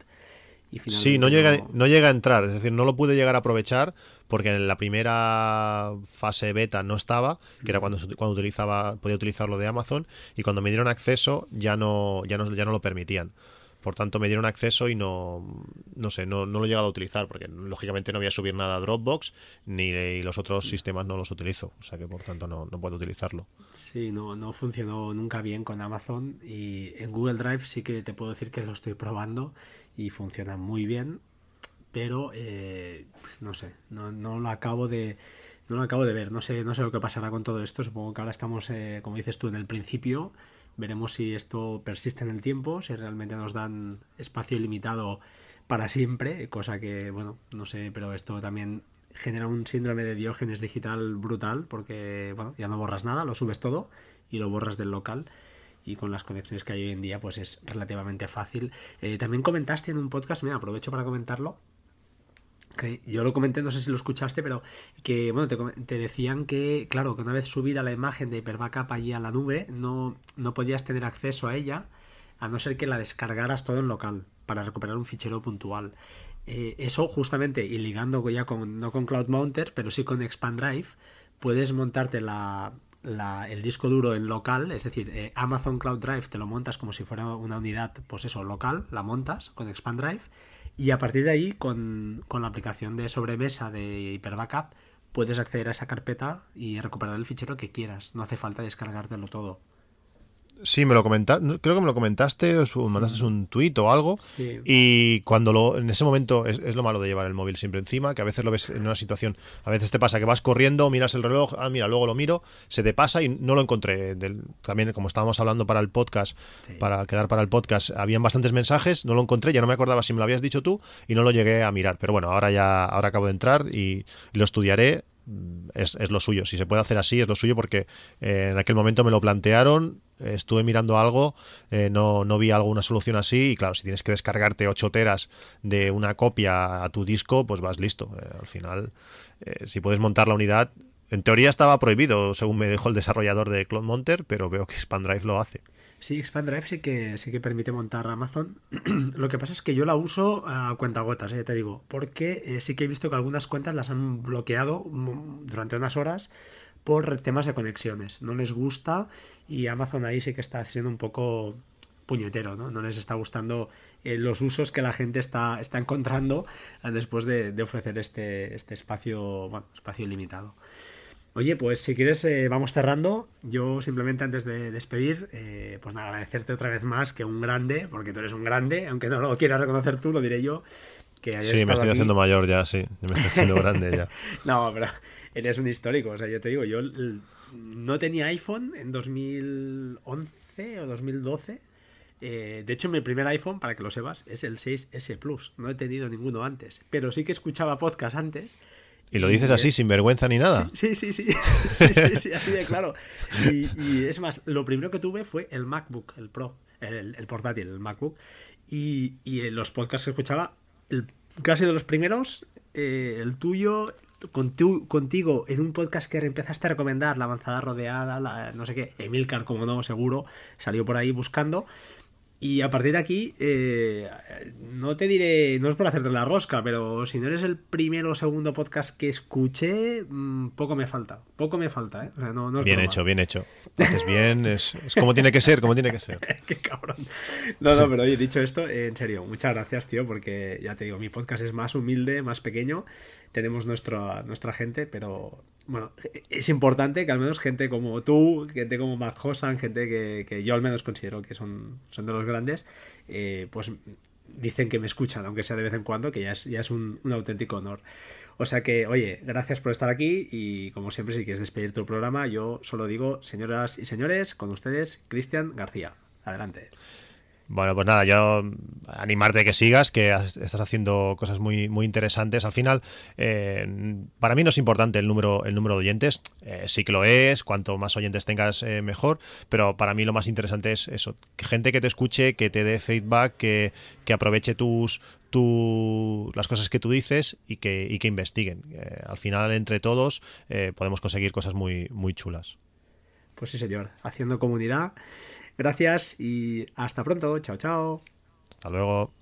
Sí, no llega, no llega a entrar, es decir, no lo pude llegar a aprovechar porque en la primera fase beta no estaba, que era cuando, cuando utilizaba, podía utilizarlo de Amazon, y cuando me dieron acceso ya no, ya no, ya no lo permitían. Por tanto, me dieron acceso y no, no sé, no, no lo he llegado a utilizar, porque lógicamente no voy a subir nada a Dropbox, ni los otros sistemas no los utilizo, o sea que por tanto no, no puedo utilizarlo. Sí, no, no funcionó nunca bien con Amazon y en Google Drive sí que te puedo decir que lo estoy probando y funciona muy bien, pero eh, no sé, no, no lo acabo de no lo acabo de ver, no sé, no sé lo que pasará con todo esto, supongo que ahora estamos, eh, como dices tú, en el principio. Veremos si esto persiste en el tiempo, si realmente nos dan espacio ilimitado para siempre, cosa que, bueno, no sé, pero esto también genera un síndrome de diógenes digital brutal, porque, bueno, ya no borras nada, lo subes todo y lo borras del local. Y con las conexiones que hay hoy en día, pues es relativamente fácil. Eh, también comentaste en un podcast, mira, aprovecho para comentarlo, yo lo comenté, no sé si lo escuchaste, pero que bueno, te, decían que, claro, que una vez subida la imagen de Hyperbackup allí a la nube, no, no podías tener acceso a ella, a no ser que la descargaras todo en local, para recuperar un fichero puntual. Eh, eso justamente, y ligando ya con, no con Cloud Mounter, pero sí con Expand Drive, puedes montarte la, el disco duro en local, es decir, eh, Amazon Cloud Drive te lo montas como si fuera una unidad, pues eso, local, la montas con Expand Drive y a partir de ahí, con, con la aplicación de sobremesa de Hyperbackup, puedes acceder a esa carpeta y recuperar el fichero que quieras. No hace falta descargártelo todo. Sí, me lo comentaste, creo que me lo comentaste, o mandaste un tuit o algo. Y cuando lo, en ese momento es, lo malo de llevar el móvil siempre encima, que a veces lo ves en una situación, a veces te pasa que vas corriendo, miras el reloj, ah, mira, luego lo miro, se te pasa y no lo encontré. también, como estábamos hablando para el podcast, para quedar para el podcast, habían bastantes mensajes, no lo encontré, ya no me acordaba si me lo habías dicho tú y no lo llegué a mirar. Pero bueno, ahora ya, ahora acabo de entrar y lo estudiaré es, es, lo suyo. Si se puede hacer así, es lo suyo porque eh, en aquel momento me lo plantearon, estuve mirando algo, eh, no, no vi alguna solución así y claro, si tienes que descargarte 8 teras de una copia a tu disco, pues vas listo. Eh, al final, si puedes montar la unidad, en teoría estaba prohibido, según me dijo el desarrollador de Cloud Monter, pero veo que SpanDrive lo hace. Sí, Expand Drive sí que, sí que permite montar Amazon. Lo que pasa es que yo la uso a cuentagotas, eh, te digo, porque eh, sí que he visto que algunas cuentas las han bloqueado mm, durante unas horas por temas de conexiones. No les gusta y Amazon ahí sí que está haciendo un poco puñetero, ¿no? No les está gustando eh, los usos que la gente está, está encontrando después de, de ofrecer este, este espacio, bueno, espacio ilimitado. Oye, pues si quieres eh, vamos cerrando. Yo simplemente antes de despedir, eh, pues nada, agradecerte otra vez más que un grande, porque tú eres un grande, aunque no lo quieras reconocer tú, lo diré yo. Que sí, me estoy haciendo mayor ya, sí, me estoy haciendo grande ya. no, pero eres un histórico, o sea, yo te digo, yo no tenía iPhone en 2011 o 2012. Eh, de hecho, mi primer iPhone, para que lo sepas, es el 6S Plus. No he tenido ninguno antes. Pero sí que escuchaba podcast antes y lo dices así, sin vergüenza ni nada. Sí, sí, sí. sí, sí, así de claro. Y, es más, lo primero que tuve fue el MacBook, el Pro, el, portátil, el MacBook. Y, y los podcasts que escuchaba, el, casi de los primeros, eh, el tuyo, contigo en un podcast que empezaste a recomendar, La avanzada rodeada, la, no sé qué, Emilcar, como no, seguro, salió por ahí buscando. Y a partir de aquí, eh, no te diré, no es por hacerte la rosca, pero si no eres el primero o segundo podcast que escuché, mm, poco me falta. Poco me falta, ¿eh? bien hecho, bien hecho. Haces bien, es, como tiene que ser, como tiene que ser. Qué cabrón. No, no, pero oye, dicho esto, en serio, muchas gracias, tío, porque ya te digo, mi podcast es más humilde, más pequeño tenemos nuestra, nuestra gente, pero bueno, es importante que al menos gente como tú, gente como Mac Hosan, gente que, yo al menos considero que son, son de los grandes, eh, pues dicen que me escuchan, aunque sea de vez en cuando, que ya es, ya es un, auténtico honor. O sea que, oye, gracias por estar aquí y como siempre, si quieres despedir tu programa, yo solo digo, señoras y señores, con ustedes, Cristian García. Adelante. Bueno, pues nada, yo animarte a que sigas, que estás haciendo cosas muy, muy interesantes. Al final, eh, para mí no es importante el número, el número de oyentes, eh, sí que lo es, cuanto más oyentes tengas, eh, mejor, pero para mí lo más interesante es eso, gente que te escuche, que te dé feedback, que, aproveche tus, las cosas que tú dices y que, y que investiguen. al final, entre todos, podemos conseguir cosas muy, muy chulas. Pues sí, señor, haciendo comunidad. Gracias y hasta pronto. Chao, chao. Hasta luego.